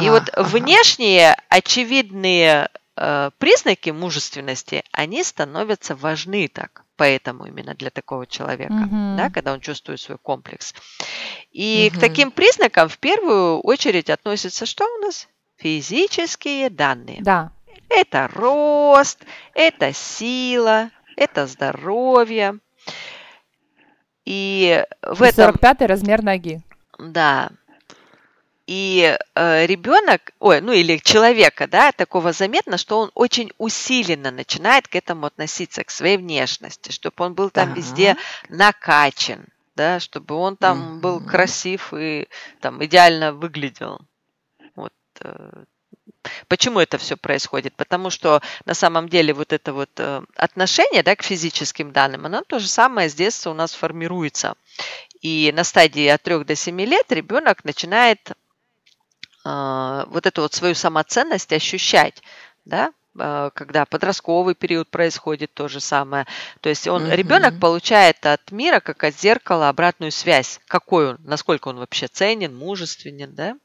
И вот ага. внешние очевидные э, признаки мужественности, они становятся важны так, поэтому именно для такого человека, угу. да, когда он чувствует свой комплекс. И угу. к таким признакам в первую очередь относятся что у нас? Физические данные. Да. Это рост, это сила, это здоровье. И в этом... 45 размер ноги. Да. И э, ребенок, ой, ну или человека, да, такого заметно, что он очень усиленно начинает к этому относиться, к своей внешности, чтобы он был там так. везде накачан, да, чтобы он там mm-hmm. был красив и там идеально выглядел. Вот э, Почему это все происходит? Потому что на самом деле вот это вот э, отношение да, к физическим данным, оно то же самое с детства у нас формируется. И на стадии от 3 до 7 лет ребенок начинает э, вот эту вот свою самоценность ощущать, да, э, когда подростковый период происходит то же самое. То есть он, mm-hmm. ребенок получает от мира, как от зеркала, обратную связь, какой он, насколько он вообще ценен, мужественен, да.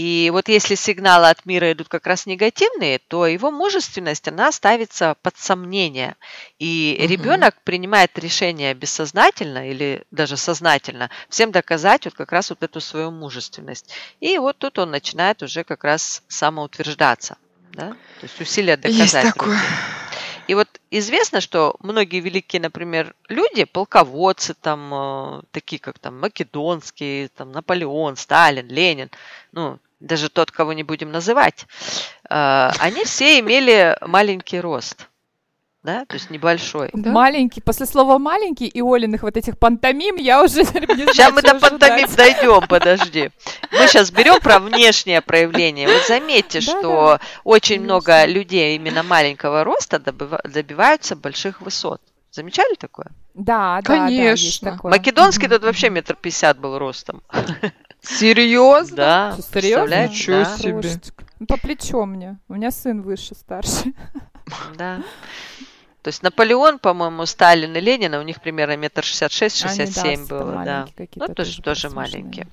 И вот если сигналы от мира идут как раз негативные, то его мужественность, она ставится под сомнение. И угу. ребенок принимает решение бессознательно или даже сознательно всем доказать вот как раз вот эту свою мужественность. И вот тут он начинает уже как раз самоутверждаться. Да? То есть усилия доказать. Есть такое. И вот известно, что многие великие, например, люди, полководцы, там, э, такие как там Македонские, там, Наполеон, Сталин, Ленин, ну, даже тот, кого не будем называть, э, они все имели маленький рост. Да, то есть небольшой. Да? Маленький. После слова маленький и Олиных вот этих пантомим я уже не Сейчас мы до пантомим дойдем, подожди. Мы сейчас берем про внешнее проявление. Вот заметьте, что очень много людей именно маленького роста добиваются больших высот. Замечали такое? Да, да, Конечно. такое. Македонский тут вообще метр пятьдесят был ростом. Серьезно? Да. Серьезно? Ничего да. себе. Ну, по плечо мне. У меня сын выше, старше. Да. То есть Наполеон, по-моему, Сталин и Ленин, у них примерно метр шестьдесят шесть, шестьдесят семь было, да. Ну, тоже, тоже маленькие.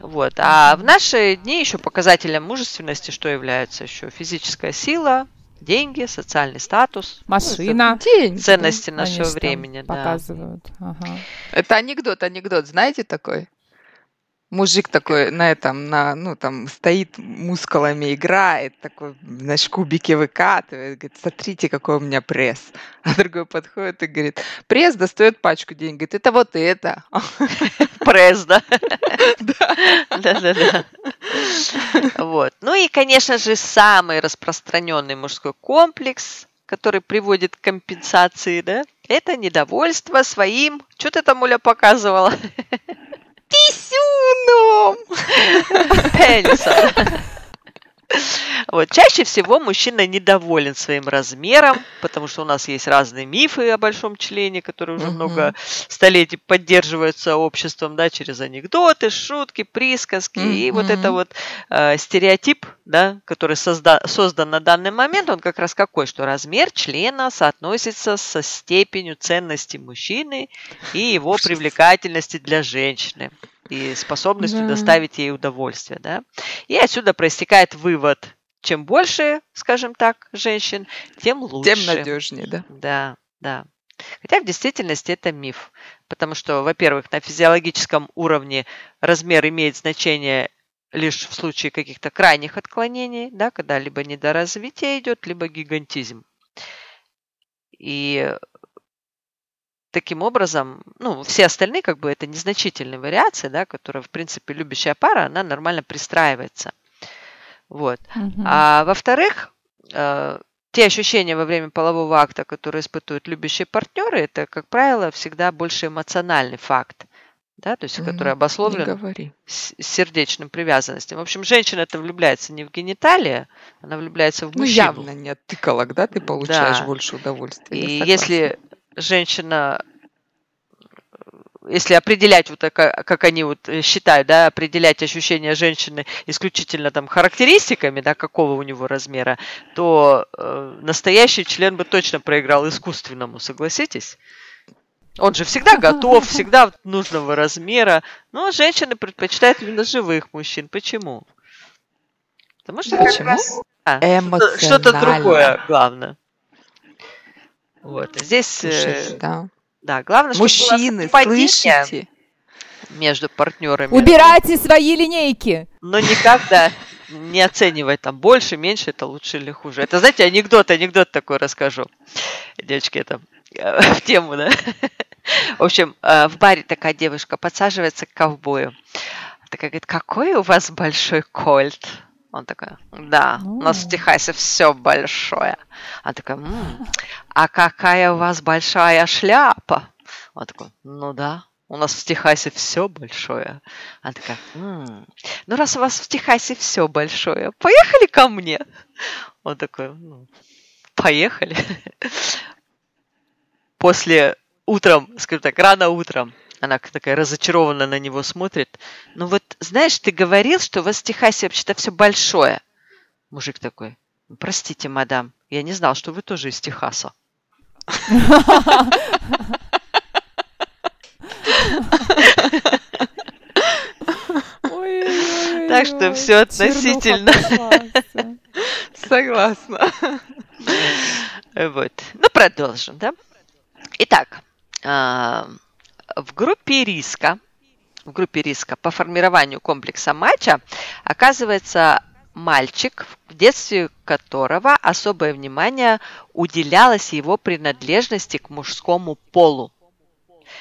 Вот. А в наши дни еще показателем мужественности что является еще? Физическая сила, деньги, социальный статус. Ну, Машина. Ну, деньги, ценности нашего времени. Показывают. Да. Ага. Это анекдот, анекдот, знаете такой? Мужик такой на этом, на, ну, там, стоит мускулами, играет, такой, знаешь, кубики выкатывает, говорит, смотрите, какой у меня пресс. А другой подходит и говорит, пресс достает пачку денег, говорит, это вот это. Пресс, да? Да-да-да. Вот. Ну и, конечно же, самый распространенный мужской комплекс, который приводит к компенсации, да, это недовольство своим... Что ты там, Оля, показывала? Tisuno! Pele, só. Вот. Чаще всего мужчина недоволен своим размером, потому что у нас есть разные мифы о большом члене, которые уже много столетий поддерживаются обществом, да, через анекдоты, шутки, присказки. И вот это вот э, стереотип, да, который созда- создан на данный момент, он как раз какой, что размер члена соотносится со степенью ценности мужчины и его привлекательности для женщины и способностью да. доставить ей удовольствие, да. И отсюда проистекает вывод, чем больше, скажем так, женщин, тем лучше. Тем надежнее, да. Да, да. Хотя в действительности это миф, потому что, во-первых, на физиологическом уровне размер имеет значение лишь в случае каких-то крайних отклонений, да, когда либо недоразвитие идет, либо гигантизм. И таким образом, ну, все остальные, как бы, это незначительные вариации, да, которые, в принципе, любящая пара, она нормально пристраивается. Вот. Mm-hmm. А во-вторых, э, те ощущения во время полового акта, которые испытывают любящие партнеры, это, как правило, всегда больше эмоциональный факт, да, то есть, mm-hmm. который обусловлен сердечным привязанностью. В общем, женщина это влюбляется не в гениталии, она влюбляется в ну, мужчину. Ну, явно не от тыкалок, да, ты получаешь да. больше удовольствия. И если женщина, если определять, вот как они вот считают, да, определять ощущения женщины исключительно там характеристиками, да, какого у него размера, то э, настоящий член бы точно проиграл искусственному, согласитесь? Он же всегда готов, всегда нужного размера. Но женщины предпочитают именно живых мужчин. Почему? Потому что Почему? как раз а, что-то другое, главное. Вот. Здесь... Э, Слушайте, да. Да, главное, чтобы Мужчины, слышите? между партнерами. Убирайте свои линейки! Но никогда не оценивать там больше, меньше, это лучше или хуже. Это, знаете, анекдот, анекдот такой расскажу. Девочки, это э, в тему, да? В общем, э, в баре такая девушка подсаживается к ковбою. Такая говорит, какой у вас большой кольт? Он такой, да, у нас в Техасе все большое. Она такая, м-м, а какая у вас большая шляпа? Он такой, ну да, у нас в Техасе все большое. Она такая, м-м, ну раз у вас в Техасе все большое, поехали ко мне. Он такой, ну, поехали. После утром, скажем так, рано утром, она такая разочарованно на него смотрит. Ну вот, знаешь, ты говорил, что у вас в Техасе вообще-то все большое. Мужик такой, простите, мадам, я не знал, что вы тоже из Техаса. Так что все относительно. Согласна. Вот. Ну, продолжим, да? Итак, а, в группе риска, в группе риска по формированию комплекса матча оказывается мальчик, в детстве которого особое внимание уделялось его принадлежности к мужскому полу.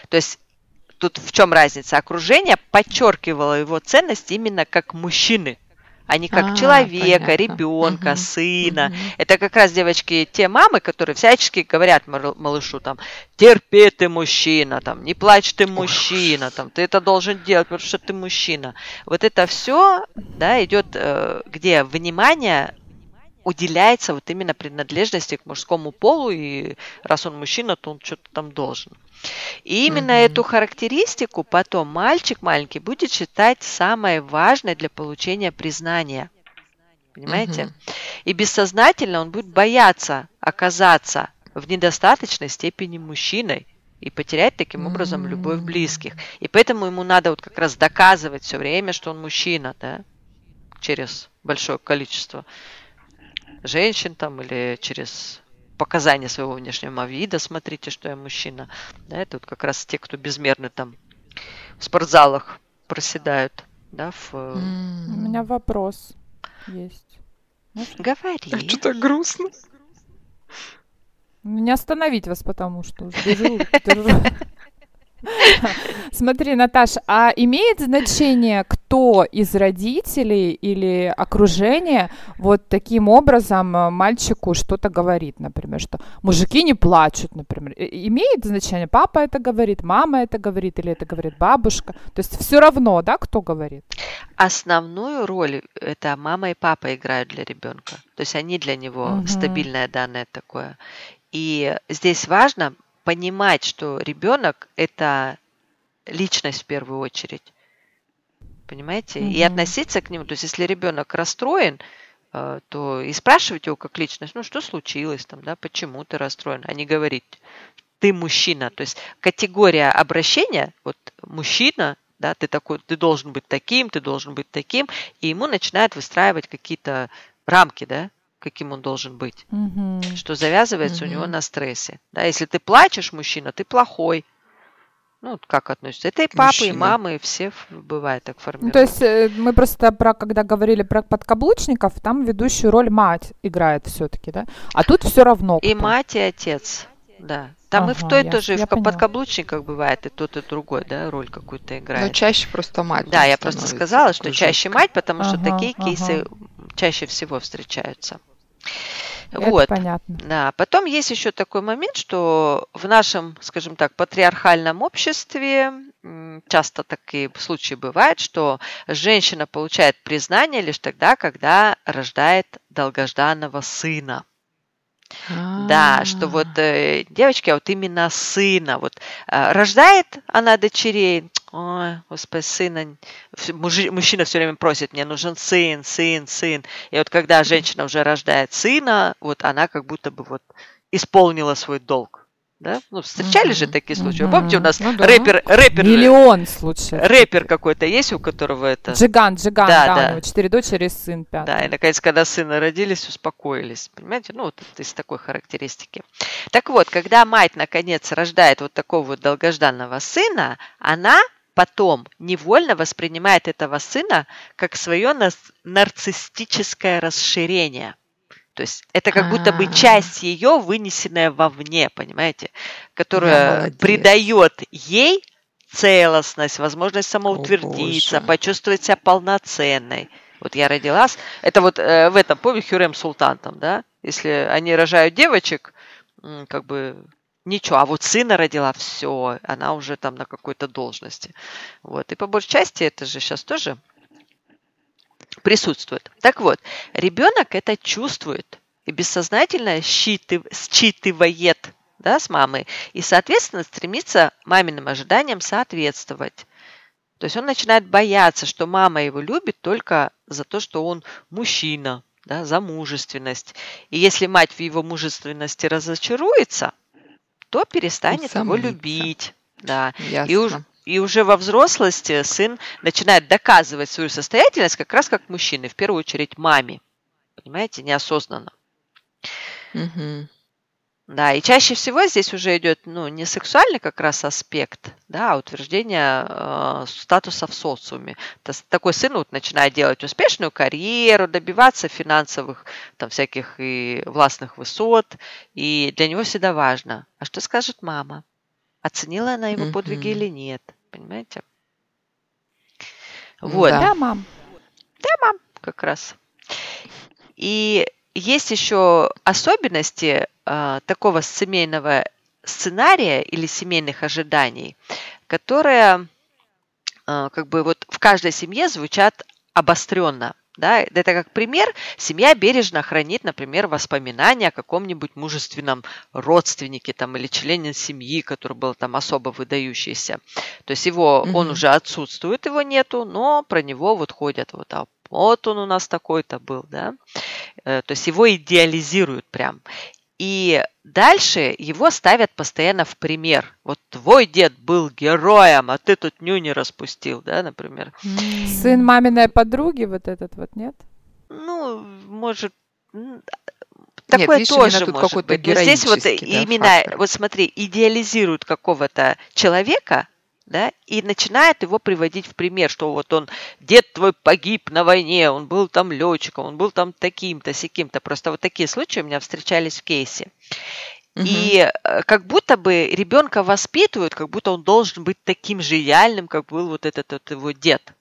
То есть тут в чем разница? Окружение подчеркивало его ценность именно как мужчины – а не как а, человека, ребенка, угу, сына. Угу. Это как раз, девочки, те мамы, которые всячески говорят малышу там, терпи ты мужчина, там, не плачь ты мужчина, там, ты это должен делать, потому что ты мужчина. Вот это все, да, идет, э, где внимание уделяется вот именно принадлежности к мужскому полу, и раз он мужчина, то он что-то там должен. И именно mm-hmm. эту характеристику потом мальчик маленький будет считать самой важной для получения признания. Понимаете? Mm-hmm. И бессознательно он будет бояться оказаться в недостаточной степени мужчиной и потерять таким образом mm-hmm. любовь близких. И поэтому ему надо вот как раз доказывать все время, что он мужчина, да, через большое количество женщин там или через показания своего внешнего вида, смотрите, что я мужчина. Да, это вот как раз те, кто безмерно там в спортзалах проседают. Да, в... У меня вопрос есть. Можно? Говори. А что так грустно? Не остановить вас, потому что уже держу, держу. Смотри, Наташа, а имеет значение, кто из родителей или окружения вот таким образом э, мальчику что-то говорит, например, что мужики не плачут, например. Имеет значение, папа это говорит, мама это говорит или это говорит бабушка? То есть все равно, да, кто говорит? Основную роль это мама и папа играют для ребенка. То есть они для него угу. стабильное данное такое. И здесь важно понимать, что ребенок это личность в первую очередь. Понимаете? Mm-hmm. И относиться к нему. То есть, если ребенок расстроен, э, то и спрашивать его как личность, ну что случилось там, да, почему ты расстроен, а не говорить, ты мужчина. То есть категория обращения, вот мужчина, да, ты такой, ты должен быть таким, ты должен быть таким, и ему начинают выстраивать какие-то рамки, да, каким он должен быть, угу. что завязывается угу. у него на стрессе. Да, если ты плачешь, мужчина, ты плохой. Ну, как относится? Это и папы, Мужчина. и мамы, и все бывает так формируют. Ну, то есть э, мы просто про, когда говорили про подкаблучников, там ведущую роль мать играет все-таки, да? А тут все равно. И мать, и отец, да. Там ага, и в той я, тоже, и в поняла. подкаблучниках бывает и тот, и другой, да, роль какую-то играет. Но чаще просто мать. Да, я просто сказала, что чаще мать, потому ага, что такие ага. кейсы чаще всего встречаются. Это вот. понятно. Да. Потом есть еще такой момент, что в нашем, скажем так, патриархальном обществе часто такие случаи бывают, что женщина получает признание лишь тогда, когда рождает долгожданного сына. Да, что вот э, девочки, а вот именно сына, вот э, рождает она дочерей, ой, господи, сына, мужчина все время просит, мне нужен сын, сын, сын. И вот когда женщина уже рождает сына, вот она как будто бы вот исполнила свой долг. Да? Ну, встречали mm-hmm. же такие случаи. Mm-hmm. Помните, у нас ну, да. рэпер, рэпер... Миллион случаев. Рэпер какой-то есть, у которого это... Джиган, Джиган, да, да, да. у него четыре дочери и сын пятый. Да, и, наконец, когда сына родились, успокоились. Понимаете? Ну, вот из такой характеристики. Так вот, когда мать, наконец, рождает вот такого вот долгожданного сына, она потом невольно воспринимает этого сына как свое нарциссическое расширение. То есть это как будто бы а. часть ее, вынесенная вовне, понимаете, которая придает ей целостность, возможность самоутвердиться, О, почувствовать себя полноценной. Вот я родилась, это вот э, в этом, помню, Хюрем Султан там, да, если они рожают девочек, как бы ничего, а вот сына родила, все, она уже там на какой-то должности. Вот, и по большей части это же сейчас тоже присутствует. Так вот, ребенок это чувствует и бессознательно считывает да, с мамой и, соответственно, стремится маминым ожиданиям соответствовать. То есть он начинает бояться, что мама его любит только за то, что он мужчина, да, за мужественность. И если мать в его мужественности разочаруется, то перестанет его любить. Да. И, уж, и уже во взрослости сын начинает доказывать свою состоятельность как раз как мужчины, в первую очередь маме. Понимаете, неосознанно. Угу. Да, и чаще всего здесь уже идет ну, не сексуальный как раз аспект, да, а утверждение э, статуса в социуме. То, такой сын вот начинает делать успешную карьеру, добиваться финансовых там всяких и властных высот, и для него всегда важно, а что скажет мама? Оценила она его подвиги или нет? Понимаете? Вот. Да, мам. Да, мам, как раз. И есть еще особенности э, такого семейного сценария или семейных ожиданий, которые э, как бы вот в каждой семье звучат обостренно. Да, это как пример, семья бережно хранит, например, воспоминания о каком-нибудь мужественном родственнике там, или члене семьи, который был там особо выдающийся. То есть его, mm-hmm. он уже отсутствует, его нету, но про него вот ходят вот, а вот он у нас такой-то был, да. Э, то есть его идеализируют прям. И дальше его ставят постоянно в пример. Вот твой дед был героем, а ты тут нюни распустил, да, например. Сын маминой подруги вот этот вот, нет? Ну, может, Такое Нет, видишь, тоже тут может быть. Но здесь вот да, именно, фактор. вот смотри, идеализируют какого-то человека, да, и начинает его приводить в пример, что вот он, дед твой погиб на войне, он был там летчиком, он был там таким-то, сяким-то. Просто вот такие случаи у меня встречались в кейсе. И э, как будто бы ребенка воспитывают, как будто он должен быть таким же идеальным, как был вот этот вот его дед.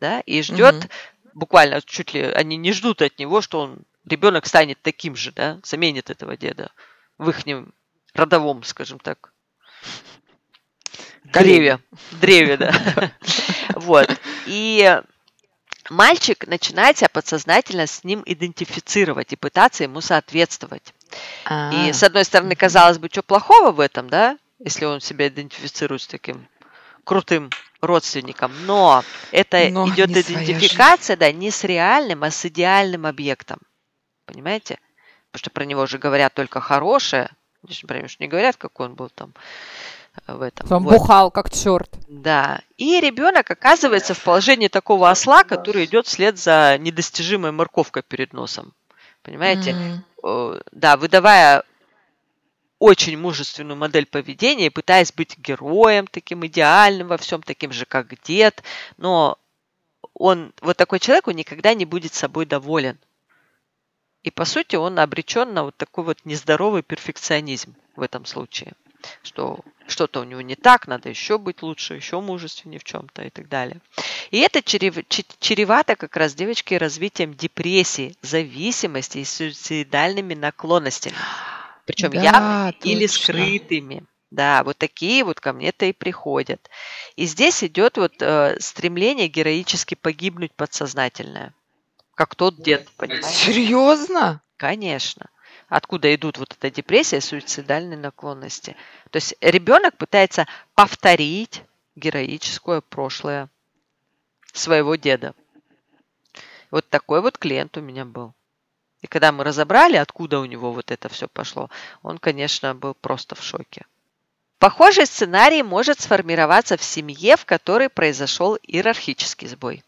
Да? И ждет, угу. буквально чуть ли они не ждут от него, что он ребенок станет таким же, да, заменит этого деда в их родовом, скажем так, древе. Древе, да. Вот. И мальчик начинает себя подсознательно с ним идентифицировать и пытаться ему соответствовать. А-а-а. И с одной стороны, казалось бы, что плохого в этом, да, если он себя идентифицирует с таким крутым родственником, но это но идет идентификация, да, не с реальным, а с идеальным объектом. Понимаете? Потому что про него же говорят только хорошее. Например, не говорят, какой он был там в этом. Он вот. бухал как черт. Да. И ребенок оказывается в положении такого осла, который идет вслед за недостижимой морковкой перед носом. Понимаете? Mm-hmm. Да, выдавая очень мужественную модель поведения, пытаясь быть героем таким идеальным во всем, таким же, как дед, но он, вот такой человек, он никогда не будет собой доволен. И по сути он обречен на вот такой вот нездоровый перфекционизм в этом случае, что что-то у него не так, надо еще быть лучше, еще мужественнее в чем-то и так далее. И это чревато как раз девочки развитием депрессии, зависимости и суицидальными наклонностями. Причем да, явными точно. или скрытыми. Да, вот такие вот ко мне-то и приходят. И здесь идет вот э, стремление героически погибнуть подсознательное как тот дед, понимаете? Серьезно? Конечно. Откуда идут вот эта депрессия, суицидальные наклонности. То есть ребенок пытается повторить героическое прошлое своего деда. Вот такой вот клиент у меня был. И когда мы разобрали, откуда у него вот это все пошло, он, конечно, был просто в шоке. Похожий сценарий может сформироваться в семье, в которой произошел иерархический сбой.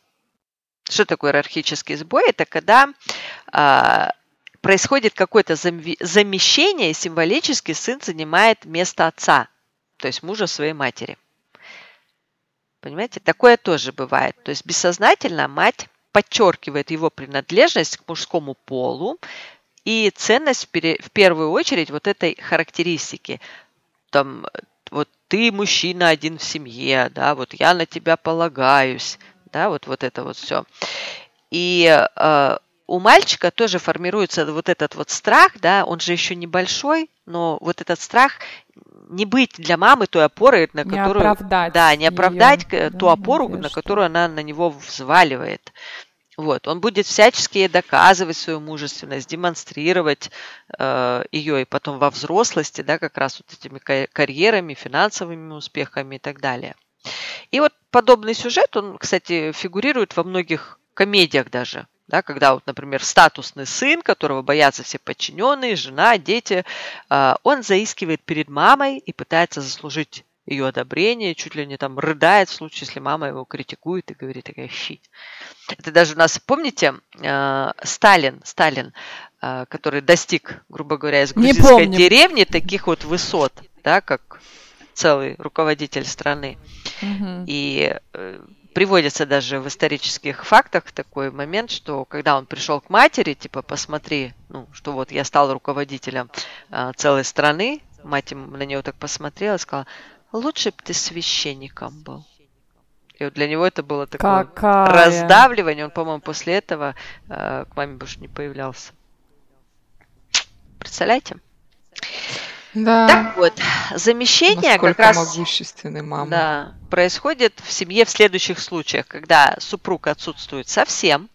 Что такое иерархический сбой? Это когда э, происходит какое-то замещение, и символически сын занимает место отца, то есть мужа своей матери. Понимаете, такое тоже бывает. То есть бессознательно мать подчеркивает его принадлежность к мужскому полу и ценность в первую очередь вот этой характеристики. Там, вот ты мужчина один в семье, да, вот я на тебя полагаюсь, да, вот, вот это вот все. И э, у мальчика тоже формируется вот этот вот страх, да, он же еще небольшой, но вот этот страх не быть для мамы той опорой, на не которую... Оправдать да, не оправдать ее, ту опору, надежду. на которую она на него взваливает. Вот, он будет всячески доказывать свою мужественность, демонстрировать э, ее и потом во взрослости, да, как раз вот этими карьерами, финансовыми успехами и так далее. И вот подобный сюжет, он, кстати, фигурирует во многих комедиях даже. Да, когда, вот, например, статусный сын, которого боятся все подчиненные, жена, дети, э, он заискивает перед мамой и пытается заслужить ее одобрение, чуть ли не там рыдает в случае, если мама его критикует и говорит такая щи. Это даже у нас, помните, э, Сталин, Сталин, э, который достиг, грубо говоря, из грузинской деревни таких вот высот, да, как целый руководитель страны. Угу. И э, приводится даже в исторических фактах такой момент, что когда он пришел к матери, типа, посмотри, ну, что вот я стал руководителем э, целой страны, мать на него так посмотрела и сказала, лучше бы ты священником был. И вот для него это было такое Какая? раздавливание. Он, по-моему, после этого э, к маме больше не появлялся. Представляете? Да. Так вот, замещение Насколько как раз могущественной мамы. Да, происходит в семье в следующих случаях, когда супруг отсутствует совсем,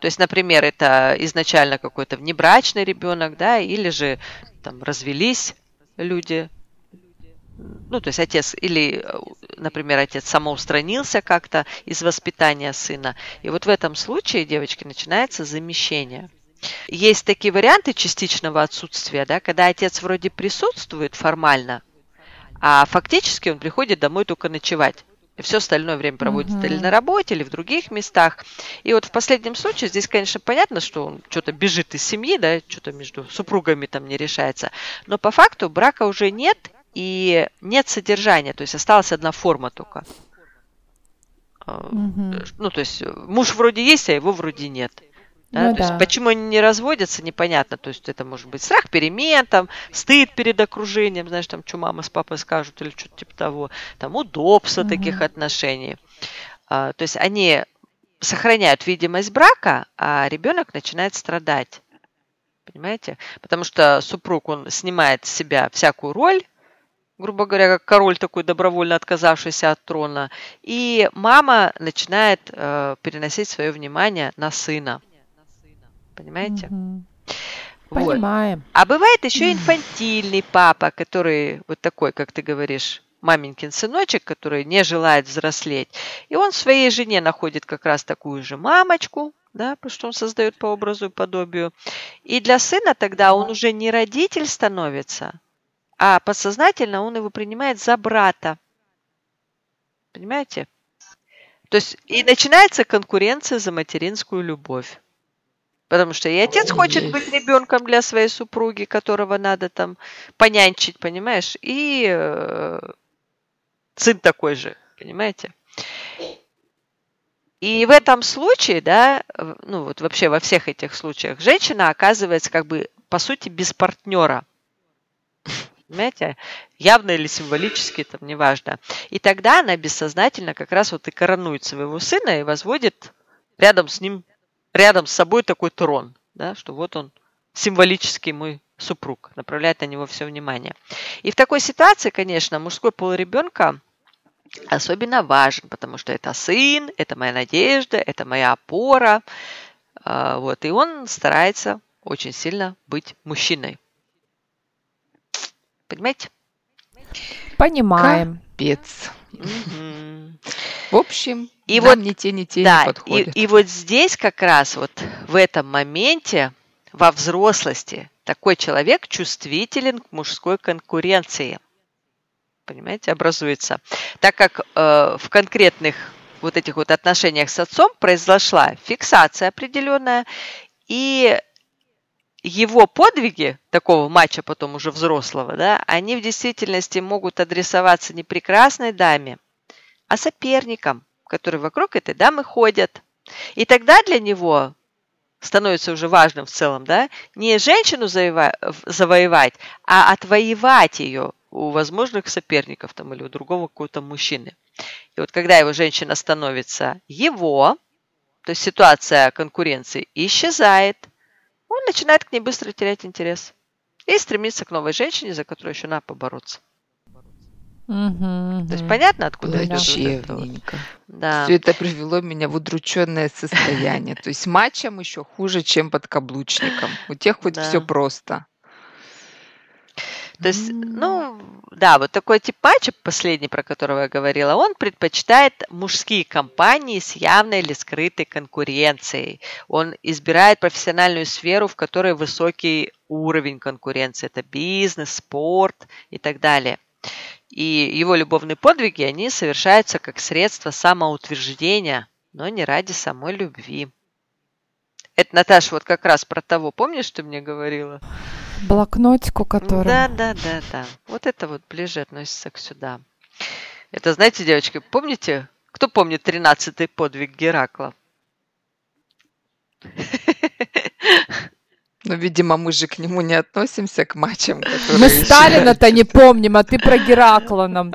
то есть, например, это изначально какой-то внебрачный ребенок, да, или же там развелись люди, ну, то есть отец, или, например, отец самоустранился как-то из воспитания сына. И вот в этом случае, девочки, начинается замещение. Есть такие варианты частичного отсутствия, да, когда отец вроде присутствует формально, а фактически он приходит домой только ночевать. И все остальное время проводит mm-hmm. или на работе, или в других местах. И вот в последнем случае здесь, конечно, понятно, что он что-то бежит из семьи, да, что-то между супругами там не решается. Но по факту брака уже нет, и нет содержания, то есть осталась одна форма только. Mm-hmm. Ну, то есть муж вроде есть, а его вроде нет. Да? Ну, То да. есть, почему они не разводятся, непонятно. То есть это может быть страх перемен, там, стыд перед окружением, знаешь, там, что мама с папой скажут или что-то типа того, там, удобство угу. таких отношений. А, то есть они сохраняют видимость брака, а ребенок начинает страдать. Понимаете? Потому что супруг, он снимает с себя всякую роль, грубо говоря, как король такой добровольно отказавшийся от трона, и мама начинает э, переносить свое внимание на сына. Понимаете? Mm-hmm. Вот. Понимаем. А бывает еще инфантильный папа, который вот такой, как ты говоришь, маменькин сыночек, который не желает взрослеть. И он своей жене находит как раз такую же мамочку, да, потому что он создает по образу и подобию. И для сына тогда он уже не родитель становится, а подсознательно он его принимает за брата. Понимаете? То есть и начинается конкуренция за материнскую любовь. Потому что и отец хочет быть ребенком для своей супруги, которого надо там понянчить, понимаешь? И э, сын такой же, понимаете? И в этом случае, да, ну вот вообще во всех этих случаях, женщина оказывается как бы по сути без партнера. Понимаете? Явно или символически, там неважно. И тогда она бессознательно как раз вот и коронует своего сына и возводит рядом с ним, рядом с собой такой трон, да, что вот он символический мой супруг, направляет на него все внимание. И в такой ситуации, конечно, мужской пол ребенка особенно важен, потому что это сын, это моя надежда, это моя опора. А, вот, и он старается очень сильно быть мужчиной. Понимаете? Понимаем. Капец. В общем, и вот не те, не те да, не подходят. И, и вот здесь как раз вот в этом моменте во взрослости такой человек чувствителен к мужской конкуренции понимаете, образуется. Так как э, в конкретных вот этих вот отношениях с отцом произошла фиксация определенная, и его подвиги такого матча потом уже взрослого, да, они в действительности могут адресоваться не прекрасной даме, а соперникам, которые вокруг этой дамы ходят. И тогда для него становится уже важным в целом, да, не женщину завоевать, а отвоевать ее у возможных соперников там, или у другого какого-то мужчины. И вот когда его женщина становится его, то есть ситуация конкуренции исчезает, он начинает к ней быстро терять интерес и стремится к новой женщине, за которую еще надо побороться. Угу, То есть понятно, откуда идет вот это вот? Да. Все это привело меня в удрученное состояние. То есть матчам еще хуже, чем подкаблучникам. У тех хоть все просто. То есть, ну, да, вот такой тип матча, последний, про которого я говорила, он предпочитает мужские компании с явной или скрытой конкуренцией. Он избирает профессиональную сферу, в которой высокий уровень конкуренции. Это бизнес, спорт и так далее. И его любовные подвиги, они совершаются как средство самоутверждения, но не ради самой любви. Это, Наташа, вот как раз про того, помнишь, ты мне говорила? Блокнотику, который... Да, да, да, да. Вот это вот ближе относится к сюда. Это, знаете, девочки, помните, кто помнит тринадцатый подвиг Геракла? Ну, видимо, мы же к нему не относимся, к матчам, которые... Мы Сталина-то не помним, а ты про Геракла нам.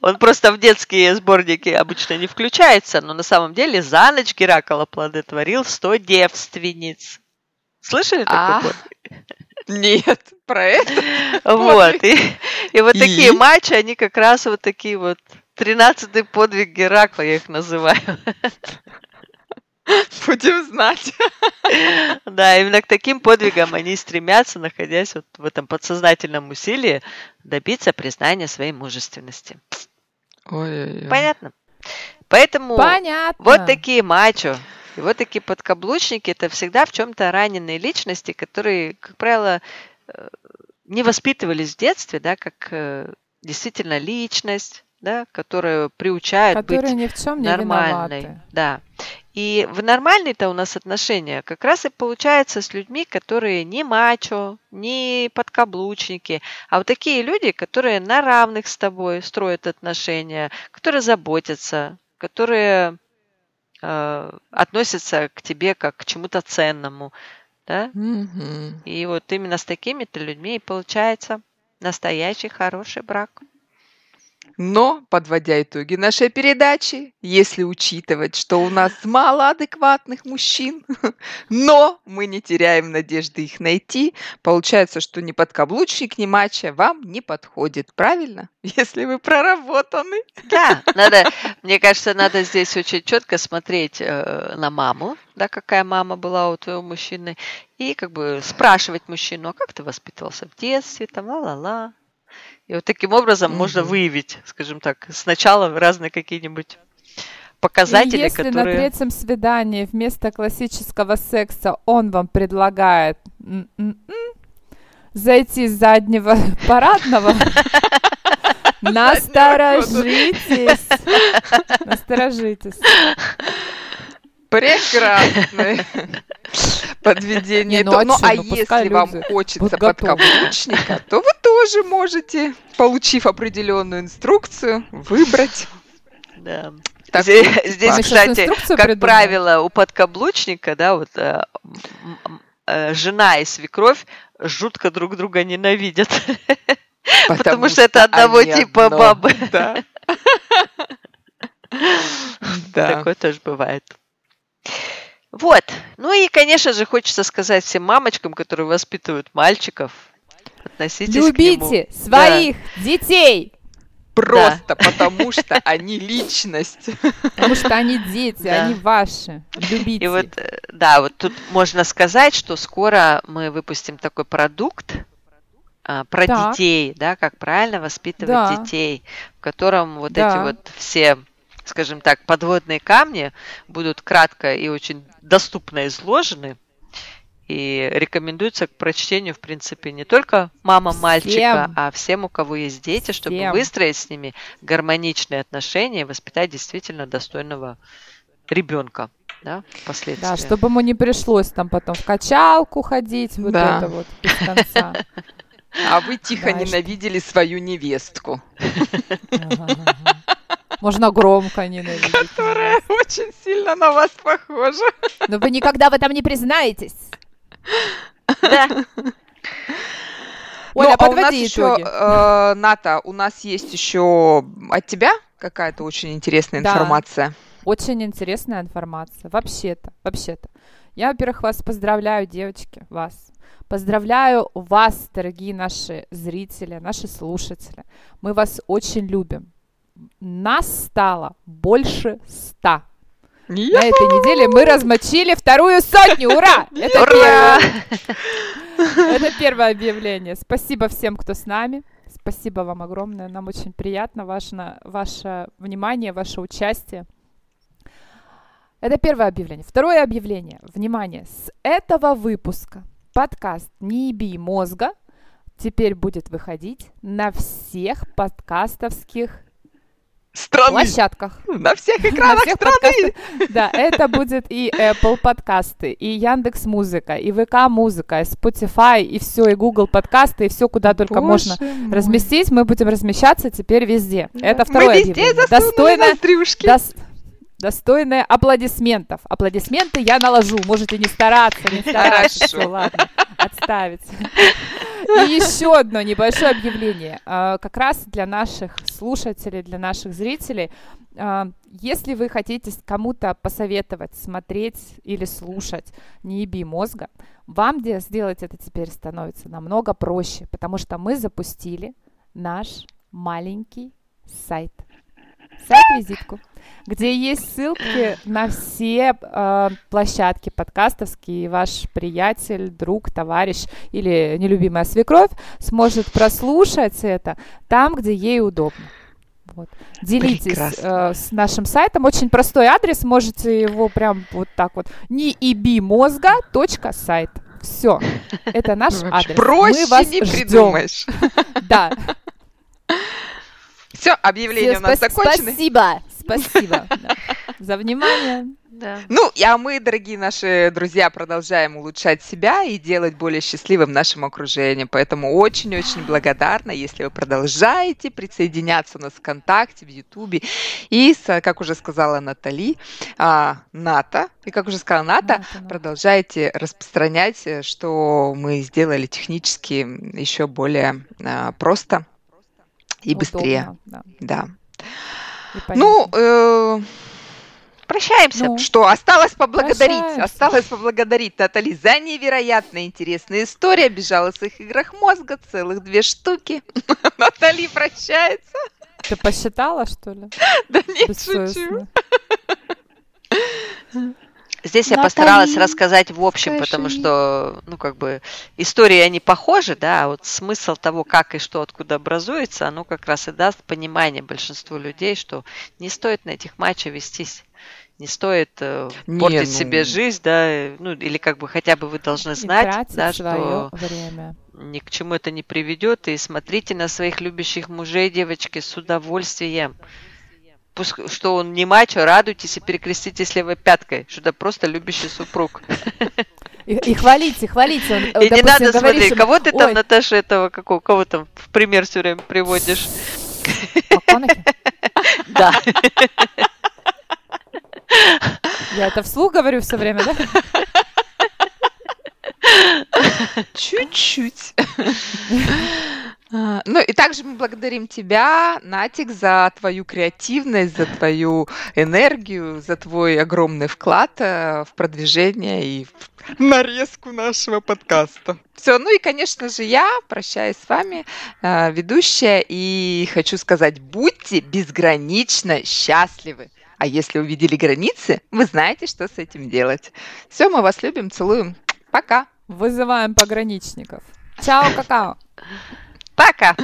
Он просто в детские сборники обычно не включается, но на самом деле за ночь Геракл оплодотворил 100 девственниц. Слышали такой а? Нет, про это. Вот. И, и вот и? такие матчи, они как раз вот такие вот. Тринадцатый подвиг Геракла, я их называю. Будем знать. Да, именно к таким подвигам они стремятся, находясь вот в этом подсознательном усилии, добиться признания своей мужественности. Ой-ой-ой. Понятно? Поэтому Понятно. вот такие мачо, и вот такие подкаблучники – это всегда в чем-то раненые личности, которые, как правило, э, не воспитывались в детстве, да, как э, действительно личность, да, которую приучают которые быть ни в чем не нормальной. Виноваты. Да. И в нормальные-то у нас отношения как раз и получается с людьми, которые не мачо, не подкаблучники, а вот такие люди, которые на равных с тобой строят отношения, которые заботятся, которые э, относятся к тебе как к чему-то ценному, да? Мгм. И вот именно с такими-то людьми и получается настоящий хороший брак. Но, подводя итоги нашей передачи, если учитывать, что у нас мало адекватных мужчин, но мы не теряем надежды их найти, получается, что ни подкаблучник, ни мача вам не подходит, правильно? Если вы проработаны. Да, надо, мне кажется, надо здесь очень четко смотреть э, на маму, да, какая мама была у твоего мужчины, и как бы спрашивать мужчину, а как ты воспитывался в детстве, там, ла-ла-ла. И вот таким образом можно Мгм. выявить, скажем так, сначала разные какие-нибудь И показатели, если на которые... третьем свидании вместо классического секса он вам предлагает зайти с заднего парадного, насторожитесь. Насторожитесь. Прекрасное подведение. Не, ну а Ну, а ну, если вам хочется подкаблучника, то вы тоже можете, получив определенную инструкцию, выбрать Да. Здесь, здесь, кстати, как придумаем. правило, у подкаблучника, да, вот э, э, жена и свекровь жутко друг друга ненавидят. Потому что это одного типа одно. бабы. Да. Да. Такое тоже бывает. Вот. Ну и, конечно же, хочется сказать всем мамочкам, которые воспитывают мальчиков, относитесь к нему. Любите своих детей, Просто потому, что они личность. потому что они дети, Да. они ваши. Любите. И вот, э, да, вот тут можно сказать, что скоро мы выпустим такой продукт а, про Так. детей, да, как правильно воспитывать Да. детей, в котором вот Да. эти вот все, скажем так, подводные камни будут кратко и очень доступно изложены. И рекомендуется к прочтению, в принципе, не только мамам мальчика, Всем. а всем, у кого есть дети, чтобы Всем. выстроить с ними гармоничные отношения и воспитать действительно достойного ребенка, да, впоследствии. Да, чтобы ему не пришлось там потом в качалку ходить, вот Да. это вот без конца. А вы тихо Да, ненавидели свою невестку. Можно громко ненавидеть. которая очень сильно на вас похожа. Но вы никогда в этом не признаетесь. Да. Оля, Ну, а у нас подводи еще, э, Ната, у нас есть еще от тебя какая-то очень интересная Да. информация. Очень интересная информация. Вообще-то, вообще-то. Я, во-первых, вас поздравляю, девочки, вас. Поздравляю вас, дорогие наши зрители, наши слушатели. Мы вас очень любим. Нас стало больше ста. На этой неделе мы размочили вторую сотню. Ура! Это Ура! первое. Это первое объявление. Спасибо всем, кто с нами. Спасибо вам огромное. Нам очень приятно ваше, ваше внимание, ваше участие. Это первое объявление. Второе объявление. Внимание. С этого выпуска подкаст «Не еби мозга» теперь будет выходить на всех подкастовских Страны. площадках. На всех На экранах всех страны. подкастах. Да, это будет и Apple подкасты, и Яндекс Музыка, и ВК Музыка, и Spotify, и все, и Google подкасты, и все, куда только можно Боже мой. разместить. Мы будем размещаться теперь везде. Да. Это второе Мы везде объявление. Достойно, ноздрюшки. дос- достойное аплодисментов. Аплодисменты я наложу. Можете не стараться, не стараться. Хорошо. Всё, ладно, отставить. И еще одно небольшое объявление. А, Как раз для наших слушателей, для наших зрителей. А, Если вы хотите кому-то посоветовать смотреть или слушать «Не еби мозга», вам де- сделать это теперь становится намного проще, потому что мы запустили наш маленький сайт. Сайт-визитку, где есть ссылки на все э, площадки подкастовские. И ваш приятель, друг, товарищ или нелюбимая свекровь сможет прослушать это там, где ей удобно. Вот. Делитесь Прекрасно. э, с нашим сайтом. Очень простой адрес. Можете его прям вот так вот. неибимозга.сайт. Все. Это наш адрес. Проще Мы вас не ждем. придумаешь. Да. Все, объявления Все, у нас спа- закончены. Спасибо. Спасибо за внимание. Да. Ну, а мы, дорогие наши друзья, продолжаем улучшать себя и делать более счастливым нашим окружением. Поэтому очень-очень благодарна, если вы продолжаете присоединяться у нас в ВКонтакте, в Ютубе. И, как уже сказала Натали, а, НАТО, и как уже сказала НАТО, НАТО да. продолжайте распространять, э, что мы сделали технически еще более а, просто и Удобно, быстрее. Да. да. Ну, э, Прощаемся. Ну, что, осталось поблагодарить, прощаемся. осталось поблагодарить Натали за невероятно интересные истории о безжалостных играх мозга, целых две штуки. Натали прощается. Ты посчитала, что ли? Да нет, шучу. Здесь Натали, я постаралась рассказать в общем, скажи. потому что, ну, как бы, истории, они похожи, да, а вот смысл того, как и что откуда образуется, оно как раз и даст понимание большинству людей, что не стоит на этих матчах вестись не стоит э, не, портить ну... себе жизнь, да, ну или как бы хотя бы вы должны знать, да, что время. ни к чему это не приведет, и смотрите на своих любящих мужей, девочки, с удовольствием. Что он не мачо, радуйтесь и перекреститесь левой пяткой, что это просто любящий супруг. И, и хвалите, хвалите. Он, и допустим, не надо смотреть, что... кого ты там, Ой. Наташа, этого, какого, кого там в пример все время приводишь. Да. Я это вслух говорю все время, да? Чуть-чуть. А, ну и также мы благодарим тебя, Натик, за твою креативность, за твою энергию, за твой огромный вклад э, в продвижение и в нарезку нашего подкаста. Все, ну и, конечно же, я прощаюсь с вами, э, ведущая, и хочу сказать, будьте безгранично счастливы. А если увидели границы, вы знаете, что с этим делать. Все, мы вас любим, целуем. Пока. Вызываем пограничников. Чао, какао. Пока.